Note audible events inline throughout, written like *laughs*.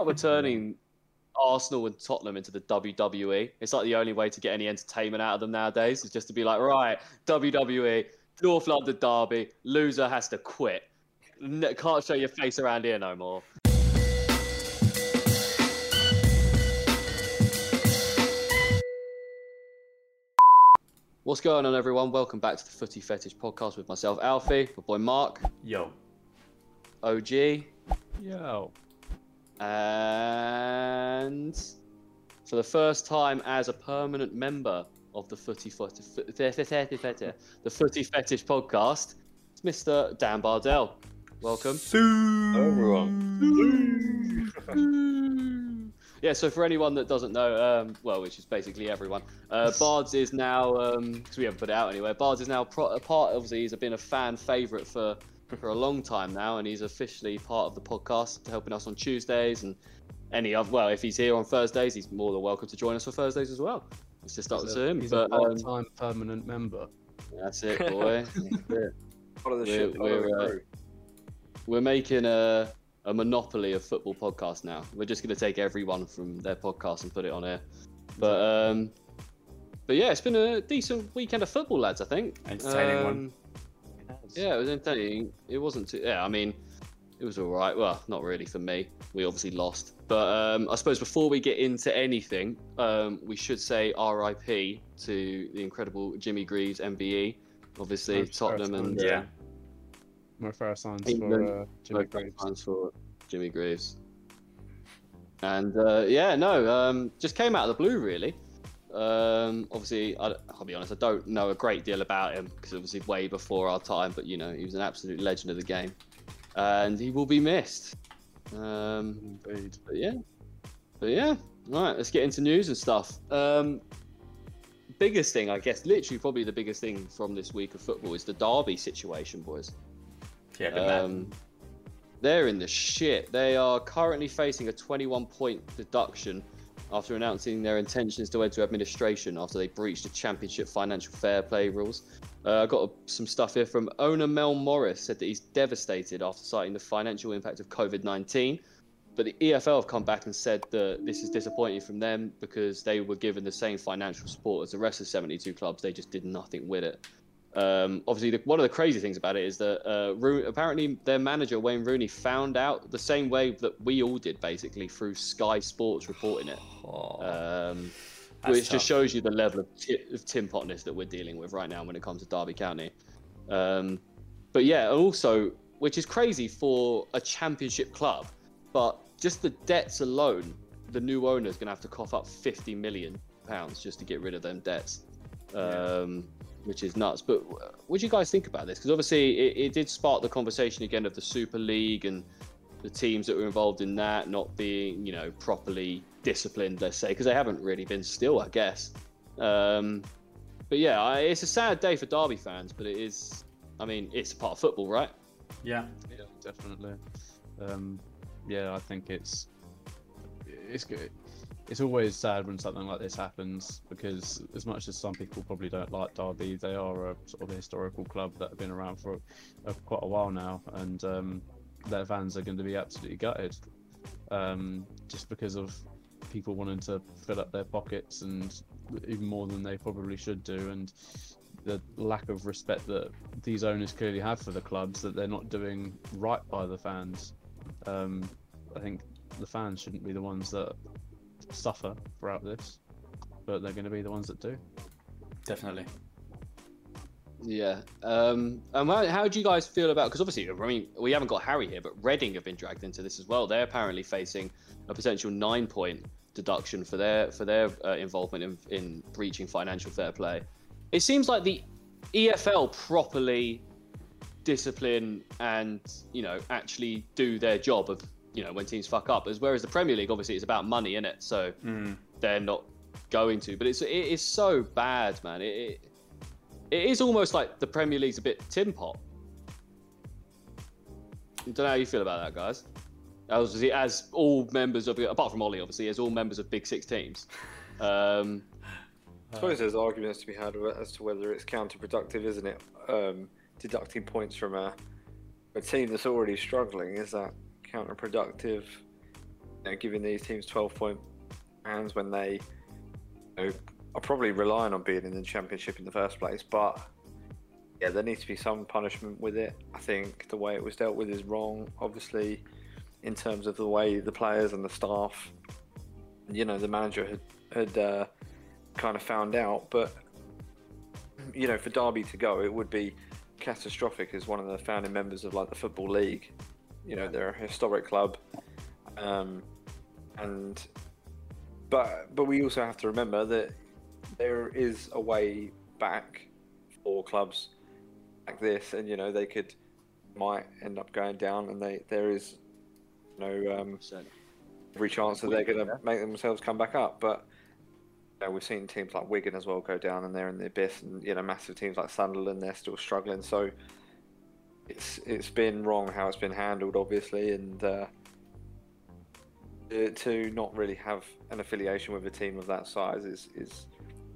like we're turning Arsenal and Tottenham into the WWE. It's like the only way to get any entertainment out of them nowadays is just to be like, right, WWE, North London derby, loser has to quit. Can't show your face around here no more. What's going on, everyone? Welcome back to the Footy Fetish podcast with myself, Alfie, my boy Mark, Yo. OG, Yo. And for the first time as a permanent member of the Footy Fetish, the Footy Fetish podcast, it's Mr. Dan Bardell. Welcome. everyone. Yeah, so for anyone that doesn't know, um, well, which is basically everyone, uh, Bards is now, because we haven't put it out anywhere, Bards is now pro- a part, obviously, he's been a fan favourite for, for a long time now, and he's officially part of the podcast, helping us on Tuesdays and any other, well, if he's here on Thursdays, he's more than welcome to join us for Thursdays as well. It's just up He's to a, him, he's but a um, part-time permanent member. that's it, boy. *laughs* That's. Part of the We're- ship. part of the we're, uh. We're making a, a monopoly of football podcasts now. We're just going to take everyone from their podcast and put it on here. But um, but yeah, it's been a decent weekend of football, lads. I think. Entertaining one. Yeah, it was entertaining. It wasn't too. Yeah, I mean, it was all right. Well, not really for me. We obviously lost. But um, I suppose before we get into anything, um, we should say R.I.P. to the incredible Jimmy Greaves, MBE. Obviously, Tottenham and one. uh, Yeah. My first signs England, for uh, Jimmy Greaves. for Jimmy Greaves. And uh, yeah, no, um, just came out of the blue, really. Um, obviously, I, will be honest, I don't know a great deal about him because obviously way before our time, but you know, he was an absolute legend of the game, and he will be missed. Um, Indeed. but yeah, but yeah, all right, let's get into news and stuff. Um, biggest thing, I guess, literally probably the biggest thing from this week of football is the Derby situation, boys. Yeah. Um, they're in the shit. They are currently facing a 21 point deduction after announcing their intentions to enter administration after they breached the championship financial fair play rules. Uh, I got some stuff here from owner Mel Morris said that he's devastated after citing the financial impact of COVID 19. But the EFL have come back and said that this is disappointing from them because they were given the same financial support as the rest of the 72 clubs. They just did nothing with it. Um, obviously, the, one of the crazy things about it is that uh, Ro- apparently their manager Wayne Rooney found out the same way that we all did, basically through Sky Sports reporting it, um, which tough. just shows you the level of, ti of tin potness that we're dealing with right now when it comes to Derby County. Um, but yeah, also, which is crazy for a championship club, but just the debts alone, the new owner is going to have to cough up 50 million pounds just to get rid of them debts. Um, which is nuts. But what do you guys think about this? Because obviously, it, it did spark the conversation again of the Super League and the teams that were involved in that not being, you know, properly disciplined. Let's say because they haven't really been still, I guess. Um, but yeah, I, it's a sad day for Derby fans, but it is. I mean, it's a part of football, right? yeah. Yeah, definitely. Um, yeah, I think it's it's good. It's always sad when something like this happens because, as much as some people probably don't like Derby, they are a sort of a historical club that have been around for uh, quite a while now, and um, their fans are going to be absolutely gutted, um, just because of people wanting to fill up their pockets and even more than they probably should do, and the lack of respect that these owners clearly have for the clubs that they're not doing right by the fans. Um, I think the fans shouldn't be the ones that suffer throughout this, but they're going to be the ones that do. Definitely. Yeah. Um, and how, how do you guys feel about? Because obviously, I mean, we haven't got Harry here, but Reading have been dragged into this as well. They're apparently facing a potential nine-point deduction for their for their uh, involvement in, in breaching financial fair play. It seems like the EFL properly discipline and you know actually do their job of you know when teams fuck up, as whereas the Premier League obviously it's about money in it, so Mm. they're not going to. But it's it is so bad, man. It, it it is almost like the Premier League's a bit tin pot. I don't know how you feel about that, guys. As, as all members of, apart from Ollie, obviously, as all members of Big Six teams. Um, I suppose there's arguments to be had as to whether it's counterproductive, isn't it? Um, deducting points from a, a team that's already struggling is that counterproductive you know, giving these teams 12 point hands when they you know, are probably relying on being in the championship in the first place. But yeah, there needs to be some punishment with it. I think the way it was dealt with is wrong, obviously, in terms of the way the players and the staff, you know, the manager had, had uh, kind of found out. But, you know, for Derby to go, it would be catastrophic as one of the founding members of like the Football League. You know, they're a historic club. Um, and but but we also have to remember that there is a way back for clubs like this, and you know they could might end up going down, and they there is no um, every chance that they're going to make themselves come back up. But you know, we've seen teams like Wigan as well go down, and they're in the abyss, and you know massive teams like Sunderland they're still struggling. So it's it's been wrong how it's been handled, obviously, and. Uh, to not really have an affiliation with a team of that size is is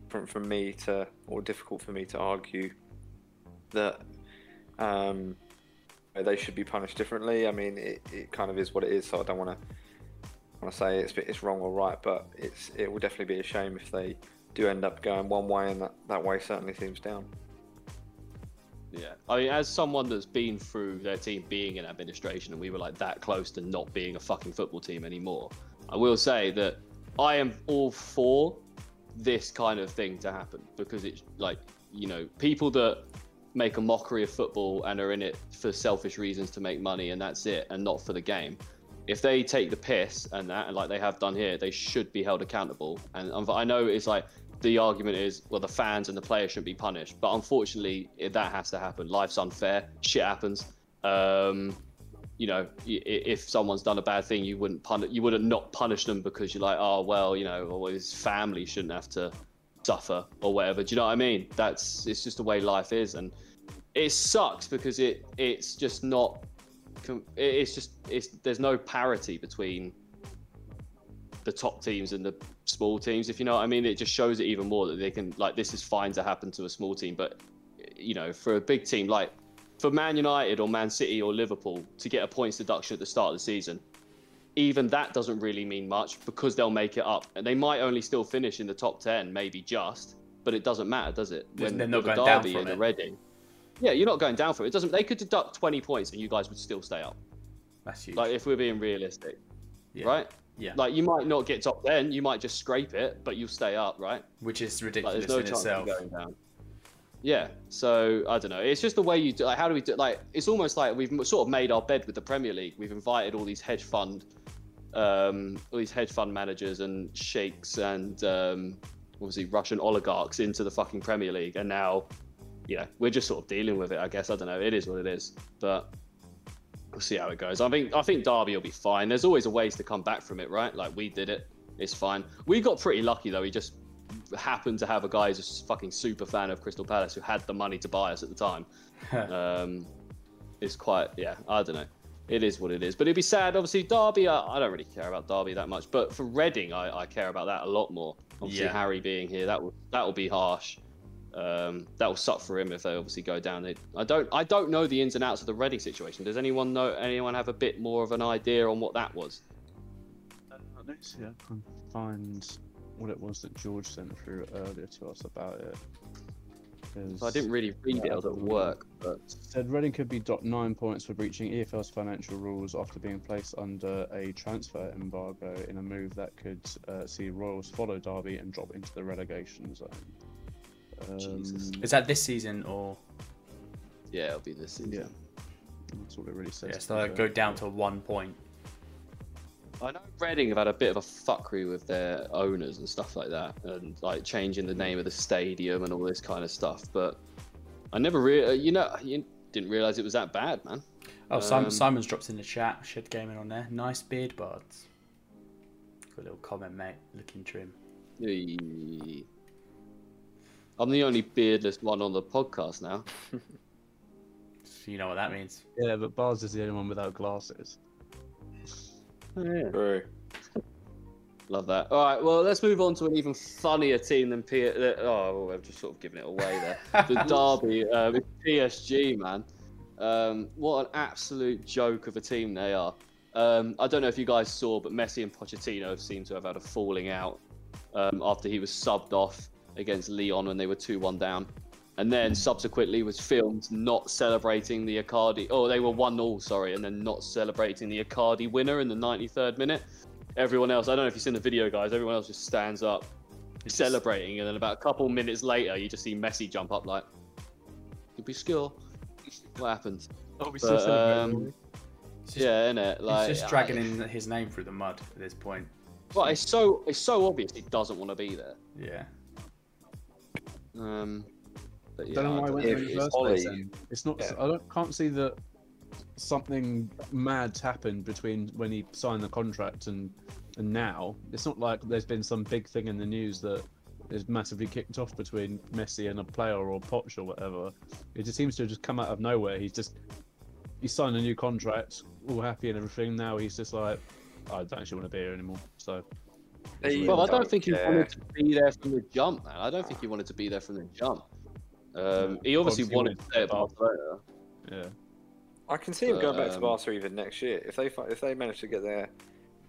from for me to or difficult for me to argue that um, they should be punished differently. I mean, it, it kind of is what it is, so I don't want to want to say it's it's wrong or right, but it's it will definitely be a shame if they do end up going one way, and that, that way certainly seems down. Yeah, I mean, as someone that's been through their team being in administration, and we were like that close to not being a fucking football team anymore, I will say that I am all for this kind of thing to happen because it's like you know people that make a mockery of football and are in it for selfish reasons to make money and that's it and not for the game if they take the piss and that and like they have done here they should be held accountable. And i know it's like the argument is, well, the fans and the players shouldn't be punished. But unfortunately, that has to happen. Life's unfair. Shit happens. Um, you know, if someone's done a bad thing, you wouldn't punish. You wouldn't not punish them because you're like, oh well, you know, or his family shouldn't have to suffer or whatever. Do you know what I mean? That's it's just the way life is, and it sucks because it it's just not. It's just it's there's no parity between the top teams and the small teams. If you know what I mean, it just shows it even more that they can like this is fine to happen to a small team, but you know, for a big team like for Man United or Man City or Liverpool to get a points deduction at the start of the season, even that doesn't really mean much because they'll make it up, and they might only still finish in the top ten, maybe just, but it doesn't matter, does it? When they're not going Derby down from and it. Reading, yeah, you're not going down for it. It doesn't. They could deduct 20 points and you guys would still stay up. That's huge. Like if we're being realistic, yeah. right? Yeah. Like you might not get top ten, you might just scrape it, but you'll stay up, right? Which is ridiculous there's no in chance itself. of going down. Yeah. So I don't know. It's just the way you do. Like, how do we do? Like, it's almost like we've sort of made our bed with the Premier League. We've invited all these hedge fund, um, all these hedge fund managers and sheiks and um, obviously Russian oligarchs into the fucking Premier League, and now, yeah, we're just sort of dealing with it. I guess I don't know. It is what it is, but we'll see how it goes. I think I think Derby will be fine. There's always a ways to come back from it, right? Like we did it. It's fine. We got pretty lucky though. We just happened to have a guy who's a fucking super fan of Crystal Palace who had the money to buy us at the time. *laughs* um, it's quite yeah. I don't know. It is what it is. But it'd be sad. Obviously, Derby. I, I don't really care about Derby that much. But for Reading, I, I care about that a lot more. Obviously, Yeah. Harry being here, that will that will be harsh. Um, that will suck for him if they obviously go down. I don't I don't know the ins and outs of the Reading situation. Does anyone know? Anyone have a bit more of an idea on what that was? Uh, let's see, I can find what it was that George sent through earlier to us about it. I didn't really read it. I was at work, but Said Reading could be docked nine points for breaching EFL's financial rules after being placed under a transfer embargo in a move that could uh, see Royals follow Derby and drop into the relegation zone. Um, Jesus. Is that this season or yeah, it'll be this season. Yeah. That's all it really says. yeah? So be like, fair. go down to one point. I know Reading have had a bit of a fuckery with their owners and stuff like that, and like changing the name of the stadium and all this kind of stuff. But I never really, you know, you didn't realize it was that bad, man. Oh, Simon, Um, Simon's dropped in the chat. Shed gaming on there. Nice beard buds. Got a little comment, mate. Looking trim. I'm the only beardless one on the podcast now. *laughs* So you know what that means. Yeah, but Bars is the only one without glasses. yeah. True. Love that. All right, well, let's move on to an even funnier team than P. uh, Oh, I've just sort of given it away there. the *laughs* Derby, uh, with PSG, man. Um, what an absolute joke of a team they are. Um, I don't know if you guys saw, but Messi and Pochettino seem to have had a falling out um, after he was subbed off against Lyon when they were 2 1 down. And then subsequently was filmed not celebrating the Icardi. Oh, they were 1 0, sorry, and then not celebrating the Icardi winner in the 93rd minute. Everyone else, I don't know if you've seen the video, guys, everyone else just stands up celebrating. And then about a couple minutes later, you just see Messi jump up like, could be skill. What happened? Oh, we But, um, It's just, Yeah, innit? Like, he's just I- dragging in his name through the mud at this point. Well, it's so it's so obvious he doesn't want to be there. Yeah. Um, but yeah, don't know why I went there in the it's first place. Then. It's not. Yeah. I don't. Can't see that something mad's happened between when he signed the contract and and now. It's not like there's been some big thing in the news that is massively kicked off between Messi and a player or Poch or whatever. It just seems to have just come out of nowhere. He's just he signed a new contract, all happy and everything. Now he's just like, I don't actually want to be here anymore. So They Well, I don't don't think he wanted to be there from the jump, man. I don't think he wanted to be there from the jump. Um, he obviously Obviously wanted to wanted stay at Barcelona. yeah. I can see him going back to Barcelona even next year. If they if they manage to get their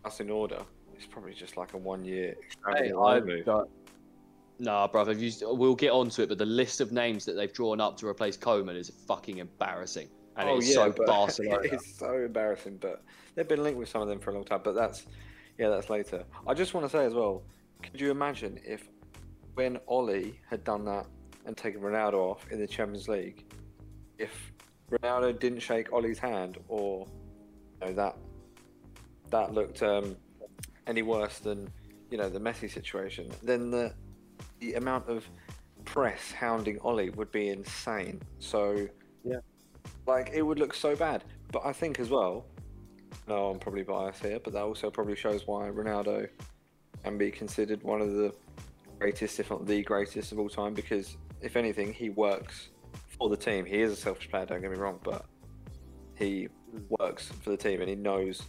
house in order, it's probably just like a one year Hey, extravagant I loan move. don't- Nah, brother. If you, we'll get onto it, but the list of names that they've drawn up to replace Koeman is fucking embarrassing, and oh it's yeah, so *laughs* Barcelona. it's so embarrassing. But they've been linked with some of them for a long time. But that's yeah, that's later. I just want to say as well. Could you imagine if when Ollie had done that and taken Ronaldo off in the Champions League, if Ronaldo didn't shake Ollie's hand or you know, that that looked um, any worse than you know the Messi situation, then the the amount of press hounding Ollie would be insane. So Yeah. like it would look so bad. But I think as well, no, I'm probably biased here, but that also probably shows why Ronaldo can be considered one of the greatest, if not the greatest of all time. Because if anything, he works for the team. He is a selfish player. Don't get me wrong, but he works for the team and he knows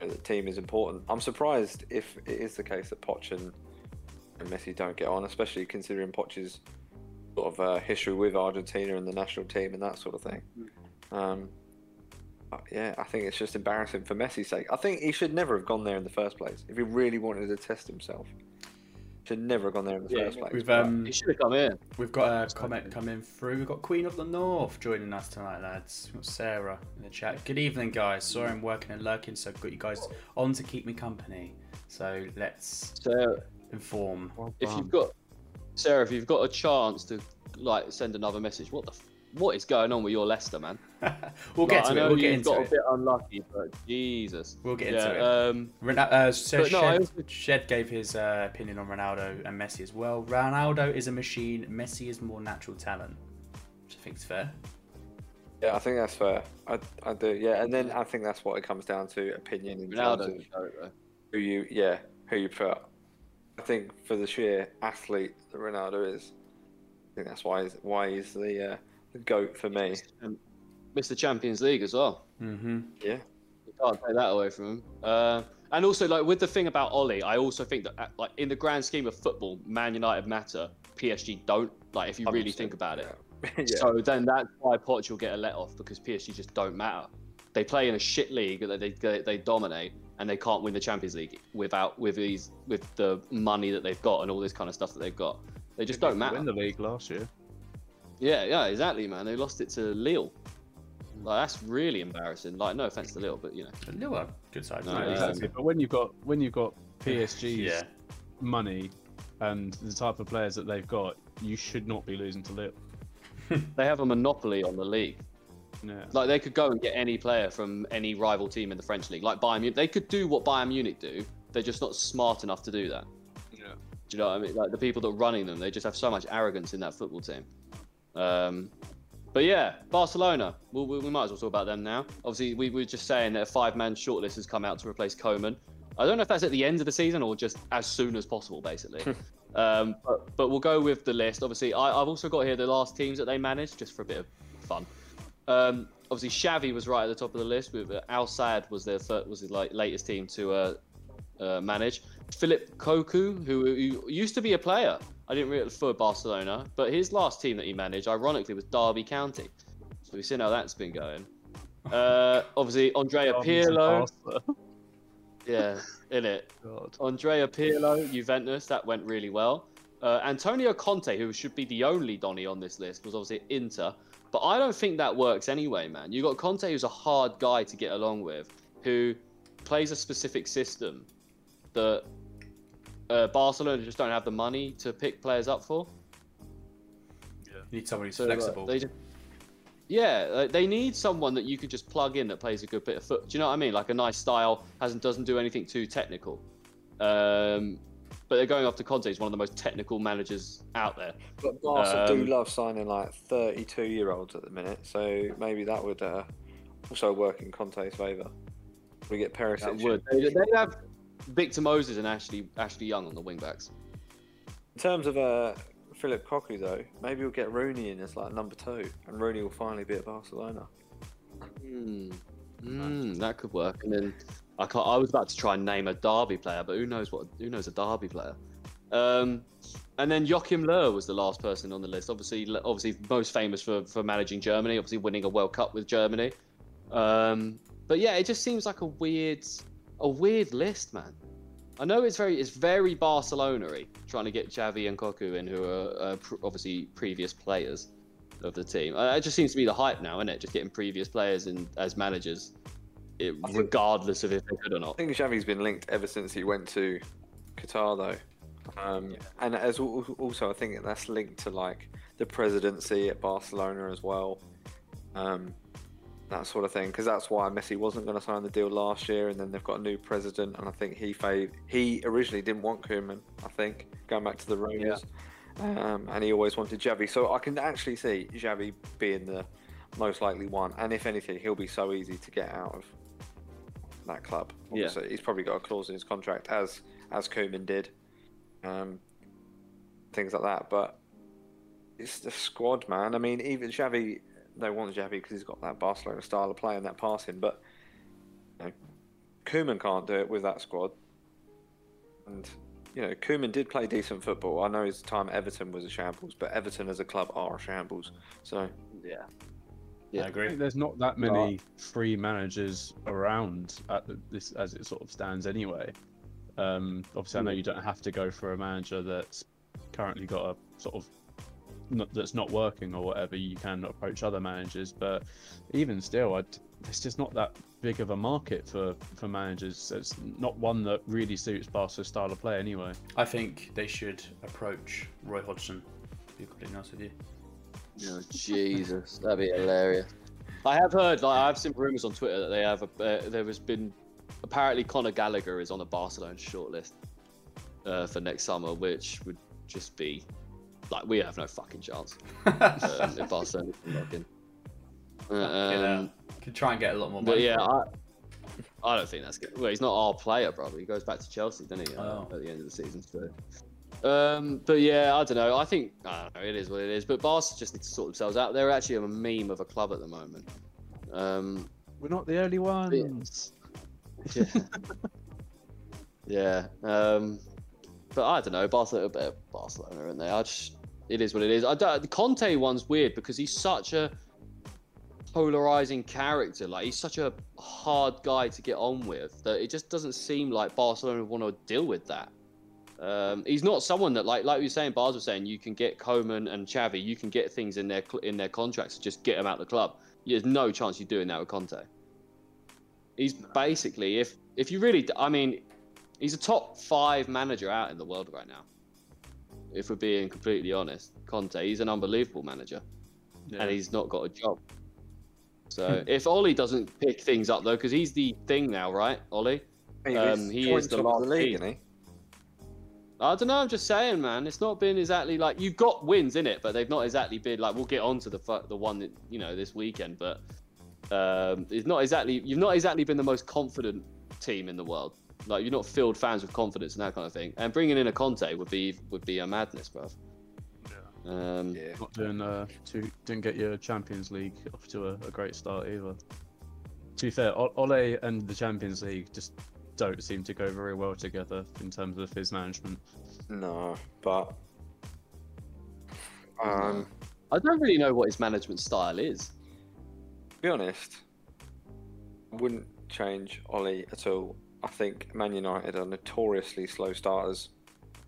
that the team is important. I'm surprised if it is the case that Poch and, and Messi don't get on, especially considering Poch's sort of uh, history with Argentina and the national team and that sort of thing. Um, but yeah, I think it's just embarrassing for Messi's sake. I think he should never have gone there in the first place. If he really wanted to test himself, should never have gone there in the Yeah, first place. We've um He should have come in. we've got a comment coming through. We've got Queen of the North joining us tonight, lads. We've got Sarah in the chat. Good evening, guys. Sorry I'm working and lurking, so I've got you guys on to keep me company. So let's So inform. If you've got Sarah, if you've got a chance to like send another message, what the f- what is going on with your Leicester, man? *laughs* we'll get Like, I to know it. We'll get you've into got it. a bit unlucky, but Jesus. We'll get yeah, into it. Um, Ren- uh, so But no, Shed, also- Shed gave his uh, opinion on Ronaldo and Messi as well. Ronaldo is a machine. Messi is more natural talent, which I think is fair. Yeah, I think that's fair. I, I do. Yeah, and then I think that's what it comes down to opinion in terms Ronaldo, of show, who you, yeah, who you put. I think for the sheer athlete that Ronaldo is, I think that's why he's, why he's the, uh, the goat for me. Um, Mr. Champions League as well. Mm-hmm. Yeah, You can't take that away from him. Uh, and also, like with the thing about Ollie, I also think that, uh, like in the grand scheme of football, Man United matter. PSG don't. Like if you really 100%, think about it. Yeah. *laughs* yeah. So then that's why Poch will get a let off because PSG just don't matter. They play in a shit league that they, they they dominate and they can't win the Champions League without with these with the money that they've got and all this kind of stuff that they've got. They just don't matter. Win the league last year. Yeah, yeah, exactly, man. They lost it to Lille. Like that's really embarrassing. Like no offense to Lille, but you know. Lille are good side. No, Yeah, um, exactly. But when you've got when you've got PSG's Yeah. money and the type of players that they've got, you should not be losing to Lille. *laughs* They have a monopoly on the league. Yeah. Like they could go and get any player from any rival team in the French league. Like Bayern Munich, they could do what Bayern Munich do. They're just not smart enough to do that. Yeah. Do you know what I mean? Like the people that are running them, they just have so much arrogance in that football team. Um, but yeah, Barcelona. We'll, we we might as well talk about them now. Obviously, we were just saying that a five-man shortlist has come out to replace Koeman. I don't know if that's at the end of the season or just as soon as possible, basically. *laughs* um, but, but we'll go with the list. Obviously, I, I've also got here the last teams that they managed, just for a bit of fun. Um, obviously, Xavi was right at the top of the list. With uh, Al Sadd was their third, was the like latest team to uh, uh, manage. Philip Cocu, who, who used to be a player, I didn't really for Barcelona, but his last team that he managed, ironically, was Derby County. So we've seen how that's been going. Uh, obviously, Andrea Pirlo. *laughs* Yeah, in it. God. Andrea Pirlo, Juventus, that went really well. Uh, Antonio Conte, who should be the only Donny on this list, was obviously Inter. But I don't think that works anyway, man. You got Conte, who's a hard guy to get along with, who plays a specific system that uh, Barcelona just don't have the money to pick players up for. You need someone who's So, like, flexible. they just, yeah, like, they need someone that you can just plug in that plays a good bit of foot. Do you know what I mean? Like a nice style, hasn't doesn't do anything too technical. Um, but they're going after Conte. He's one of the most technical managers out there. But Barca do Um, love signing like 32 year olds at the minute, so maybe that would uh, also work in Conte's favour. We get Perisic. That would. They, they'd have Victor Moses and Ashley Ashley Young on the wing backs. In terms of uh, Philip Cocu, though, maybe we'll get Rooney in as like number two, and Rooney will finally be at Barcelona. Hmm. Hmm, that could work. And then I can't, I was about to try and name a Derby player, but who knows what? Who knows a Derby player? Um, and then Joachim Löw was the last person on the list. Obviously, obviously most famous for, for managing Germany. Obviously, winning a World Cup with Germany. Um, but yeah, it just seems like a weird, a weird list, man. I know it's very, it's very Barcelona-y, trying to get Xavi and Cocu in, who are uh, pr- obviously previous players of the team. Uh, it just seems to be the hype now, isn't it? Just getting previous players in as managers, it, think- regardless of if they're good or not. I think Xavi's been linked ever since he went to Qatar, though. Um, Yeah. And as also, I think that's linked to like the presidency at Barcelona as well, um, that sort of thing. Because that's why Messi wasn't going to sign the deal last year, and then they've got a new president, and I think he fav- he originally didn't want Koeman. I think going back to the rumours, um, and he always wanted Xavi. So I can actually see Xavi being the most likely one, and if anything, he'll be so easy to get out of that club. Yeah. He's probably got a clause in his contract, as as Koeman did, um, things like that. But it's the squad, man. I mean, even Xavi, they want Xavi because he's got that Barcelona style of play and that passing. But you know, Koeman can't do it with that squad. And you know, Koeman did play decent football. I know his time at Everton was a shambles, but Everton as a club are a shambles. So Yeah. Yeah. I agree. think there's not that many free managers around at the, this as it sort of stands anyway. Um, obviously, I know you don't have to go for a manager that's currently got a sort of not, that's not working or whatever. You can approach other managers, but even still, I'd, there's just not that big of a market for for managers. It's not one that really suits Barca's style of play anyway. I think they should approach Roy Hodgson. To be completely honest with you. Oh, Jesus, that'd be hilarious. I have heard, like, I've seen rumors on Twitter that they have, a, uh, there has been, apparently Conor Gallagher is on the Barcelona shortlist uh, for next summer, which would just be, like, we have no fucking chance *laughs* um, if Barcelona can lock in. Uh, yeah, um, could try and get a lot more but money. yeah, I, I don't think that's good. Well, he's not our player, brother. He goes back to Chelsea, doesn't he? uh, Oh. At the end of the season. So. Um, but yeah, I don't know. I think I don't know. It is what it is. But Barca just need to sort themselves out. They're actually a meme of a club at the moment. Um, We're not the only ones. yeah. *laughs* yeah. Um, but I don't know. Barcelona, a bit Barcelona, aren't they? I just, it is what it is. I don't, the Conte one's weird because he's such a polarizing character. Like he's such a hard guy to get on with that it just doesn't seem like Barcelona want to deal with that. Um, he's not someone that like like we were saying, Bars was saying, you can get Koeman and Xavi, you can get things in their in their contracts to just get them out of the club. There's no chance you're doing that with Conte. He's basically if if you really, I mean, he's a top five manager out in the world right now. If we're being completely honest, Conte, he's an unbelievable manager Yeah. and he's not got a job. So if Ollie doesn't pick things up though, because he's the thing now, right, Ollie? He Um, is he is the top last the league, team. isn't he? I don't know. I'm just saying, man. It's not been exactly like you've got wins in it, but they've not exactly been like. We'll get on to the fu- the one that you know this weekend, but um, it's not exactly. You've not exactly been the most confident team in the world. Like you're not filled fans with confidence and that kind of thing. And bringing in a Conte would be would be a madness, bro. Um, Yeah. Not doing uh, too, didn't get your Champions League off to a, a great start either. To be fair, O- Ole and the Champions League just don't seem to go very well together in terms of his management. No, but um, I don't really know what his management style is. to be honest, wouldn't change Ollie at all. I think Man United are notoriously slow starters,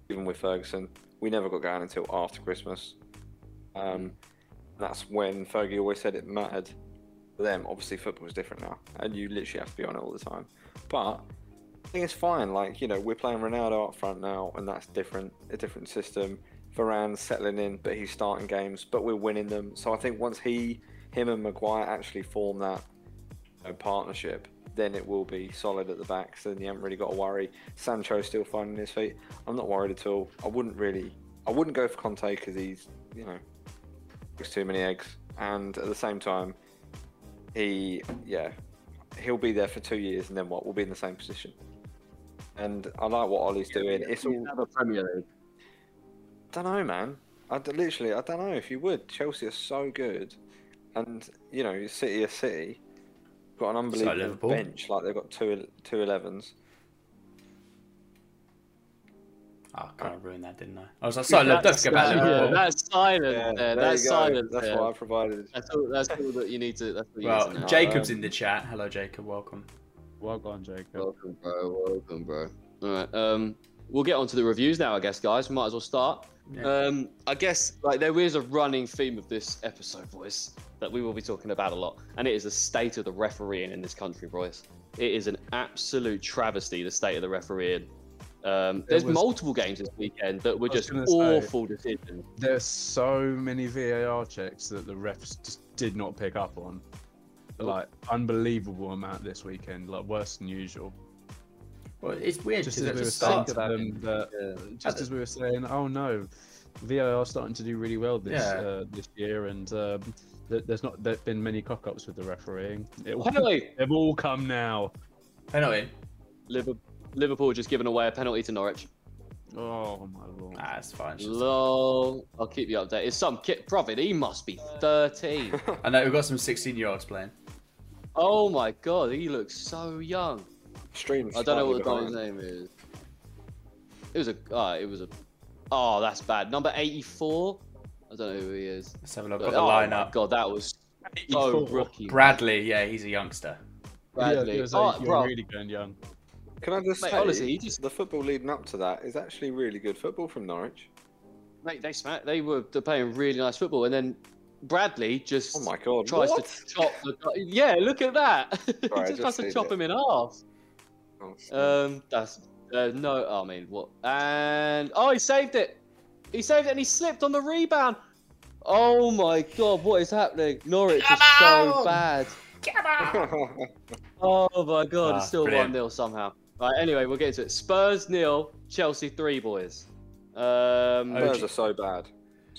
even with Ferguson. We never got going until after Christmas. Um, that's when Fergie always said it mattered for them. Obviously, football is different now, and you literally have to be on it all the time. But I think it's fine. Like you know, we're playing Ronaldo up front now, and that's different, a different system. Varane's settling in, but he's starting games, but we're winning them. So I think once he, him, and Maguire actually form that you know, partnership, then it will be solid at the back. So then you haven't really got to worry. Sancho's still finding his feet. I'm not worried at all. I wouldn't really. I wouldn't go for Conte because he's, you know, there's too many eggs, and at the same time, he, yeah, he'll be there for two years, and then what? We'll be in the same position. And I like what Ollie's doing. It's all. Have a Premier League. don't know, man. I literally, I don't know if you would. Chelsea are so good, and you know, City are City. Got an unbelievable Liverpool. bench. Like they've got two two elevens. 11s. Oh, I kind of ruined that, didn't I? I was like, so look, don't forget about yeah, Liverpool. that's silent. Yeah, there. there That's silent. That's there. what I provided. That's all, that's all that you need to. That's what you Well, need to. Jacob's Um, in the chat. Hello, Jacob. Welcome. Well gone, Jacob. Welcome, bro. Welcome, bro. All right. Um, we'll get on to the reviews now, I guess, guys. We might as well start. Yeah. Um, I guess like there is a running theme of this episode, boys, that we will be talking about a lot, and it is the state of the refereeing in this country, boys. It is an absolute travesty the state of the refereeing. Um, there's was- multiple games this weekend that were just gonna say- awful decisions. There's so many VAR checks that the refs just did not pick up on. Like unbelievable amount this weekend, like worse than usual. Well, it's weird Just as we were saying start to them that, Yeah. just as we were saying, oh no, VAR starting to do really well this Yeah. uh, this year, and um, th- there's not there's been many cock ups with the refereeing. It, Penalty. they've all come now. penalty. Liverpool, Liverpool just giving away a penalty to Norwich. Oh my lord! Ah, it's fine. It's Lol. I'll keep you updated. It's some kid. Prophet, he must be 13. *laughs* I know we've got some 16 year olds playing. oh my god, he looks so young. Stream. I don't know what the guy's name is. It was a. Oh, it was a. Oh, that's bad. Number 84. I don't know who he is. Let's have a look at the oh my lineup. god, that was so rookie. Bradley, yeah, he's a youngster. Bradley. Yeah, it was oh, like, you're really going young. Can I just Mate, say, honestly, he just- the football leading up to that is actually really good football from Norwich. mate, they smacked. They were they're playing really nice football, and then Bradley just Oh my god! tries what? to chop the. guy- Yeah, look at that. *laughs* he just just tries to chop it. him in half. Oh. Um, that's uh, no. I mean, what? And oh, he saved it. He saved it, and he slipped on the rebound. Oh my god, what is happening? Norwich is so bad. *laughs* Oh my god, Ah, it's still brilliant. one 0 somehow. Right, anyway, we'll get into it. Spurs nil, Chelsea three, boys. Um, Spurs are so bad.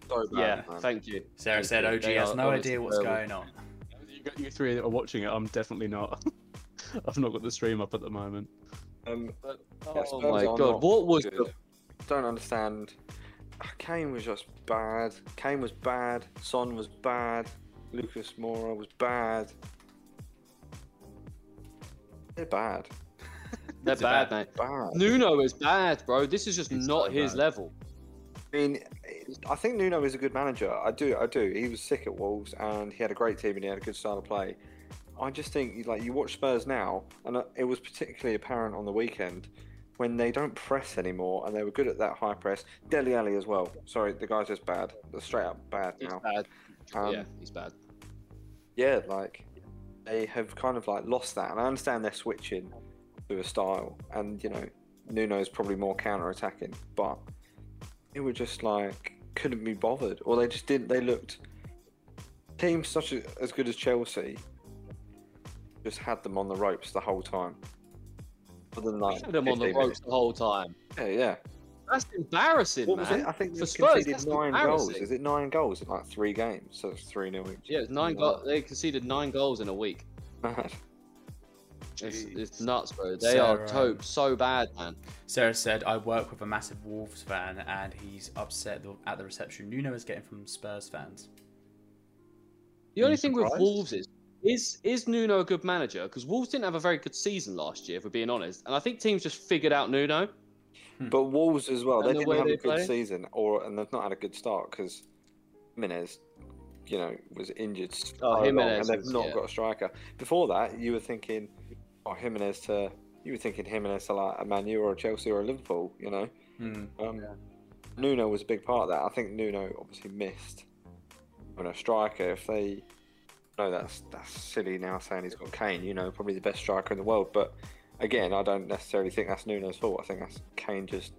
So bad. yeah, man. thank you. Sarah Thank said you. OG They has are no idea what's terrible. going on. You, you three are watching it. I'm definitely not. *laughs* I've not got the stream up at the moment. Um, Yeah, Oh my god, what was good. the Don't understand. Ah, Kane was just bad. Kane was bad. Son was bad. Lucas Moura was bad. They're bad. *laughs* They're bad, bad. mate. Bad. Nuno is bad, bro. This is just It's not so his bad. level. I mean, I think Nuno is a good manager. I do, I do. He was sick at Wolves, and he had a great team, and he had a good style of play. I just think, like, you watch Spurs now, and uh, it was particularly apparent on the weekend when they don't press anymore, and they were good at that high press. Dele Alli as well. Sorry, the guy's just bad. They're straight up bad He's now. bad. Um, yeah, he's bad. yeah, like they have kind of like lost that, and I understand they're switching to a style, and you know, Nuno's probably more counter-attacking, but it was just like couldn't be bothered, or they just didn't. They looked teams such as, as good as Chelsea just had them on the ropes the whole time. Other than like Had him on the 15 ropes minutes. the whole time. Yeah, yeah. That's embarrassing, What was man. it? I think they Spurs, conceded that's nine goals. Is it nine goals in like three games? So it's three nil each. Yeah, it's nine. Yeah. Go- they conceded nine goals in a week. *laughs* Mad. It's, it's nuts, bro. They are Sarah, to- so bad, man. Sarah said, I work with a massive Wolves fan and he's upset at the reception Nuno is getting from Spurs fans. The only you thing with? Wolves is is is Nuno a good manager? Because Wolves didn't have a very good season last year, if we're being honest. And I think teams just figured out Nuno. But Wolves as well, they the didn't way have they a good play? season, or and they've not had a good start because Jimenez you know, was injured so Oh, long, and they've was- not yeah. got a striker. Before that, you were thinking, oh, Jimenez to, you were thinking Jimenez to like a Man U or a Chelsea or a Liverpool, you know. Hmm. Um, Nuno was a big part of that. I think Nuno obviously missed on a striker. If they, no, that's that's silly now saying he's got Kane. You know, probably the best striker in the world. But again, I don't necessarily think that's Nuno's fault. I think that's Kane just,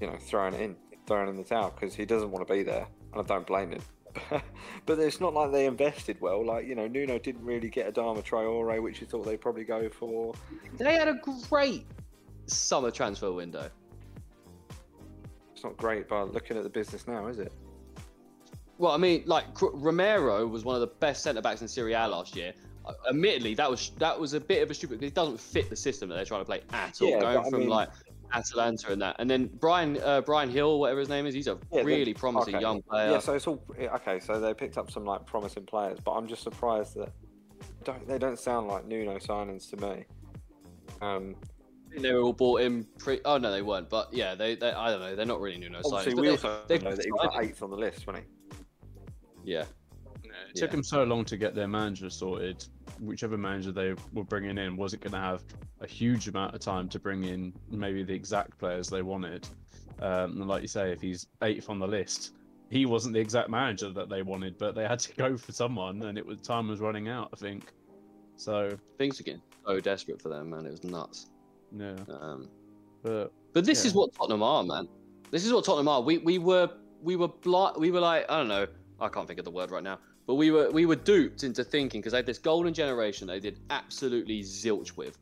you know, throwing it in, throwing in the towel because he doesn't want to be there, and I don't blame him. *laughs* but it's not like they invested well. Like you know, Nuno didn't really get a Adama Traore, which you thought they'd probably go for. They had a great summer transfer window. It's not great, but looking at the business now, is it? Well, I mean, like Romero was one of the best centre backs in Serie A last year. Uh, admittedly, that was that was a bit of a stupid it doesn't fit the system that they're trying to play at all. Yeah, Going but I from mean- like Atalanta and that, and then Brian uh, Bryan Gil, whatever his name is, he's a Yeah, really promising okay. young player. Yeah, so it's all okay. So they picked up some like promising players, but I'm just surprised that don't they don't sound like Nuno signings to me. Um, they were all bought in. Pre- oh no, they weren't. But yeah, they, they I don't know. They're not really Nuno signings. we they- also they've know that he was like eighth on the list, wasn't Yeah, It took Yeah. them so long to get their manager sorted. Whichever manager they were bringing in wasn't going to have a huge amount of time to bring in maybe the exact players they wanted. Um, and like you say, if he's eighth on the list, he wasn't the exact manager that they wanted, but they had to *laughs* go for someone, and it was time was running out. I think. So things were getting so desperate for them, man. It was nuts. yeah, Um, but But this Yeah. is what Tottenham are, man. This is what Tottenham are. We we were we were bli- we were like I don't know. I can't think of the word right now. But we were we were duped into thinking because they had this golden generation they did absolutely zilch with.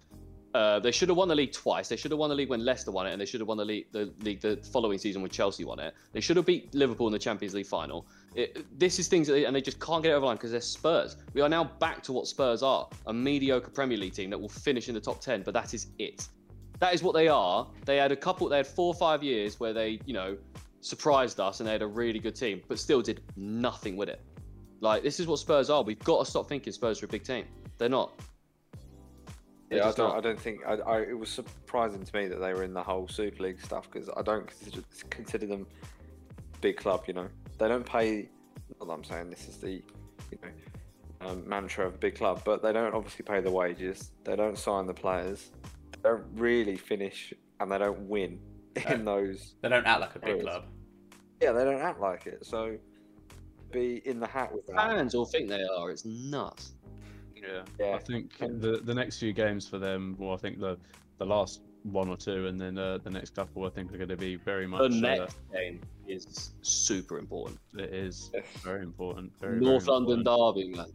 Uh, they should have won the league twice. They should have won the league when Leicester won it, and they should have won the league the league the following season when Chelsea won it. They should have beat Liverpool in the Champions League final. It, this is things that they, and they just can't get over line because they're Spurs. We are now back to what Spurs are, a mediocre Premier League team that will finish in the top ten, but that is it that is what they are. They had a couple, they had four or five years where they, you know, surprised us and they had a really good team, but still did nothing with it. Like, this is what Spurs are. We've got to stop thinking Spurs are a big team. They're not. They're Yeah, I don't. not. I don't think. I, I, it was surprising to me that they were in the whole Super League stuff because I don't consider, consider them big club. You know, they don't pay. Not that I'm saying this is the, you know, um, mantra of a big club, but they don't obviously pay the wages. They don't sign the players. They don't really finish, and they don't win in those. They don't act like a big Yes. club. Yeah, they don't act like it. So be in the hat with that. Fans all think they are. It's nuts. yeah, Yeah. I think the the next few games for them, well, I think the the last one or two, and then uh, the next couple, I think are going to be very much. The uh, next game is super important. it is very important. Very, North very London important. derby, man.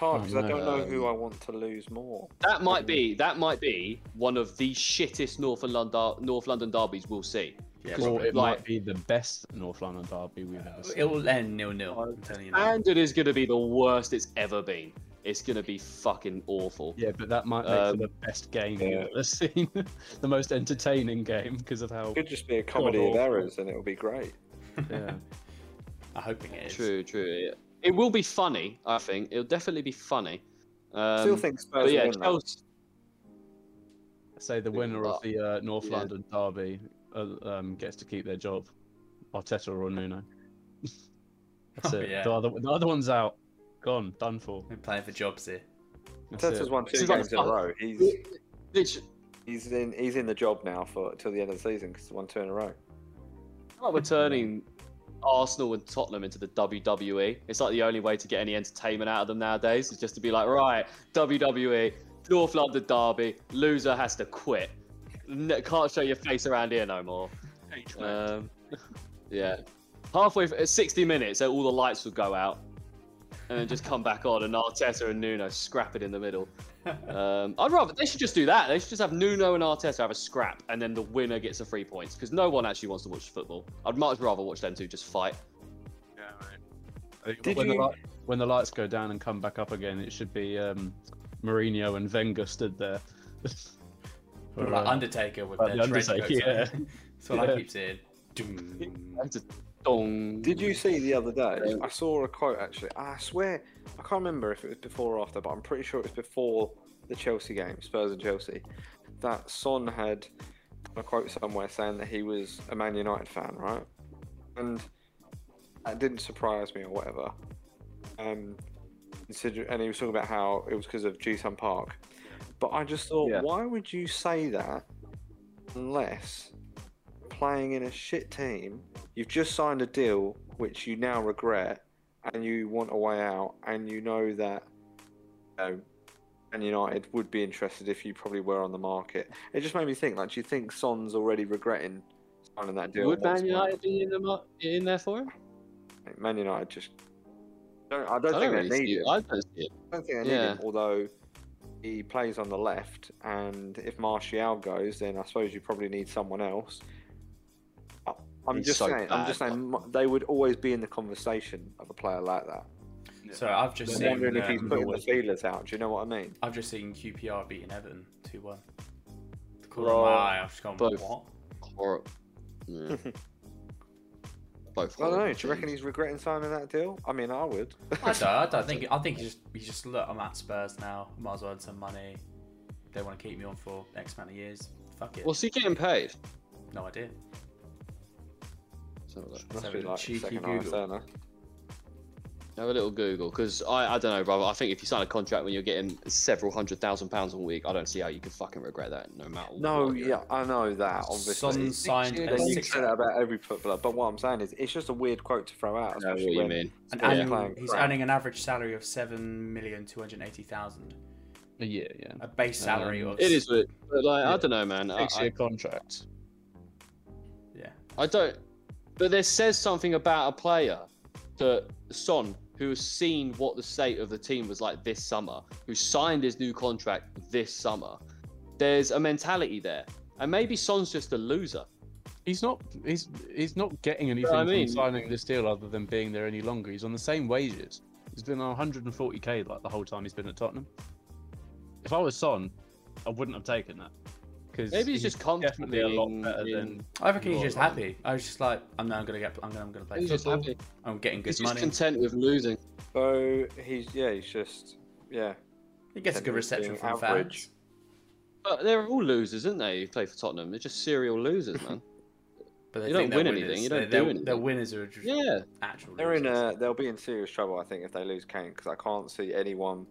Hard because I don't know who I want to lose more. That might be that might be one of the shittest North London North London derbies we'll see. Yeah, Or it like- might be the best North London derby we've ever seen. it will end nil nil. I'm telling you. And it is going to be the worst it's ever been. It's going to be fucking awful. Yeah, but that might make Um, for the best game yeah. you've ever *laughs* seen, the most entertaining game because of how. It could just be a comedy of errors, and it'll be great. Yeah. *laughs* I'm hoping it is. True, true. It, it will be funny. I think it'll definitely be funny. Um, Still think Spurs but yeah, will win that. Chelsea, Say the winner of the uh, North Yeah. London derby uh, um, gets to keep their job. Arteta or Nuno. *laughs* That's Oh, it. yeah. The, other, the other one's out. Gone. Done for. We're playing for jobs here. Arteta's Teta's it. won two is like games in a row. He's literally, he's in he's in the job now for till the end of the season because he's won two in a row. like we're turning Arsenal and Tottenham into the WWE. It's like the only way to get any entertainment out of them nowadays is just to be like, right, WWE, North London derby, loser has to quit. Can't show your face around here no more. Um, *laughs* yeah. Halfway, at 60 minutes, so all the lights would go out and then just come back on, and Arteta and Nuno scrap it in the middle. Um, I'd rather they should just do that. They should just have Nuno and Arteta have a scrap, and then the winner gets the three points because no one actually wants to watch football. I'd much rather watch them two just fight. I think Did when, the you- light, when the lights go down and come back up again, it should be um, Mourinho and Wenger stood there. *laughs* For, like uh, Undertaker with like their the Undertaker, yeah. That's what I keep saying. Doom. Dong. Did you see the other day? I saw a quote actually. I swear I can't remember if it was before or after, but I'm pretty sure it was before the Chelsea game, Spurs and Chelsea. That Son had a quote somewhere saying that he was a Man United fan, right? And that didn't surprise me or whatever. Um, and he was talking about how it was because of Ji-sung Park, but I just thought, Yeah. why would you say that unless playing in a shit team, you've just signed a deal which you now regret, and you want a way out, and you know that, you know, and United would be interested if you probably were on the market. It just made me think, like, do you think Son's already regretting signing that deal? Would Man United be in, the, mar- in there for him? Man United just don't. I I don't don't think really they need it. him. I don't. I don't think they need Yeah. him. Although he plays on the left, and if Martial goes, then I suppose you probably need someone else. I- I'm He's just so saying. I'm just saying. m- They would always be in the conversation of a player like that. So I've just I'm seen. wondering if he's um, putting the feelers out. Do you know what I mean? I've just seen QPR beating Everton two one. Well, I've just gone both. what? Horrible. Yeah. *laughs* Both. I don't know. Do you reckon he's regretting signing that deal? I mean, I would. I don't. I *laughs* don't think. I think he just. He just look. I'm at Spurs now. Might as well earn some money. They want to keep me on for X amount of years. Fuck it. What's he getting paid? No idea. Let's have a. Must be like second Google. Have a little Google because I, I don't know, brother. I think if you sign a contract when you're getting several hundred thousand pounds a week, I don't see how you can fucking regret that, no matter. No, what you're- yeah, I know that. Obviously, Son signed Then you can say that about every footballer, but what I'm saying is, it's just a weird quote to throw out. I know what you mean. An Yeah. annual, he's crap. earning an average salary of seven million two hundred eighty thousand. A year, yeah. A base salary Um, of It is, but, but like Yeah. I don't know, man. I, Six year contract. Yeah. I don't. But this says something about a player that Son, who has seen what the state of the team was like this summer, who signed his new contract this summer. There's a mentality there, and maybe Son's just a loser. He's not. He's he's not getting anything I mean- from signing this deal other than being there any longer. He's on the same wages. He's been on 140k like the whole time he's been at Tottenham. If I was Son, I wouldn't have taken that because Maybe he's just definitely a lot better in- than. I reckon he's just happy. I was just like, I'm now gonna get. I'm gonna, I'm gonna play He's just happy. I'm getting good money. He's just content with losing. So he's yeah, he's just yeah. He gets a good reception being from average. fans. But they're all losers, aren't they? Who play for Tottenham? They're just serial losers, man. *laughs* But they You don't think they're win anything, you don't They're- do they're, anything. They're winners are just yeah. actual. They're in losers. a they'll be in serious trouble, I think, if they lose Kane because I can't see anyone.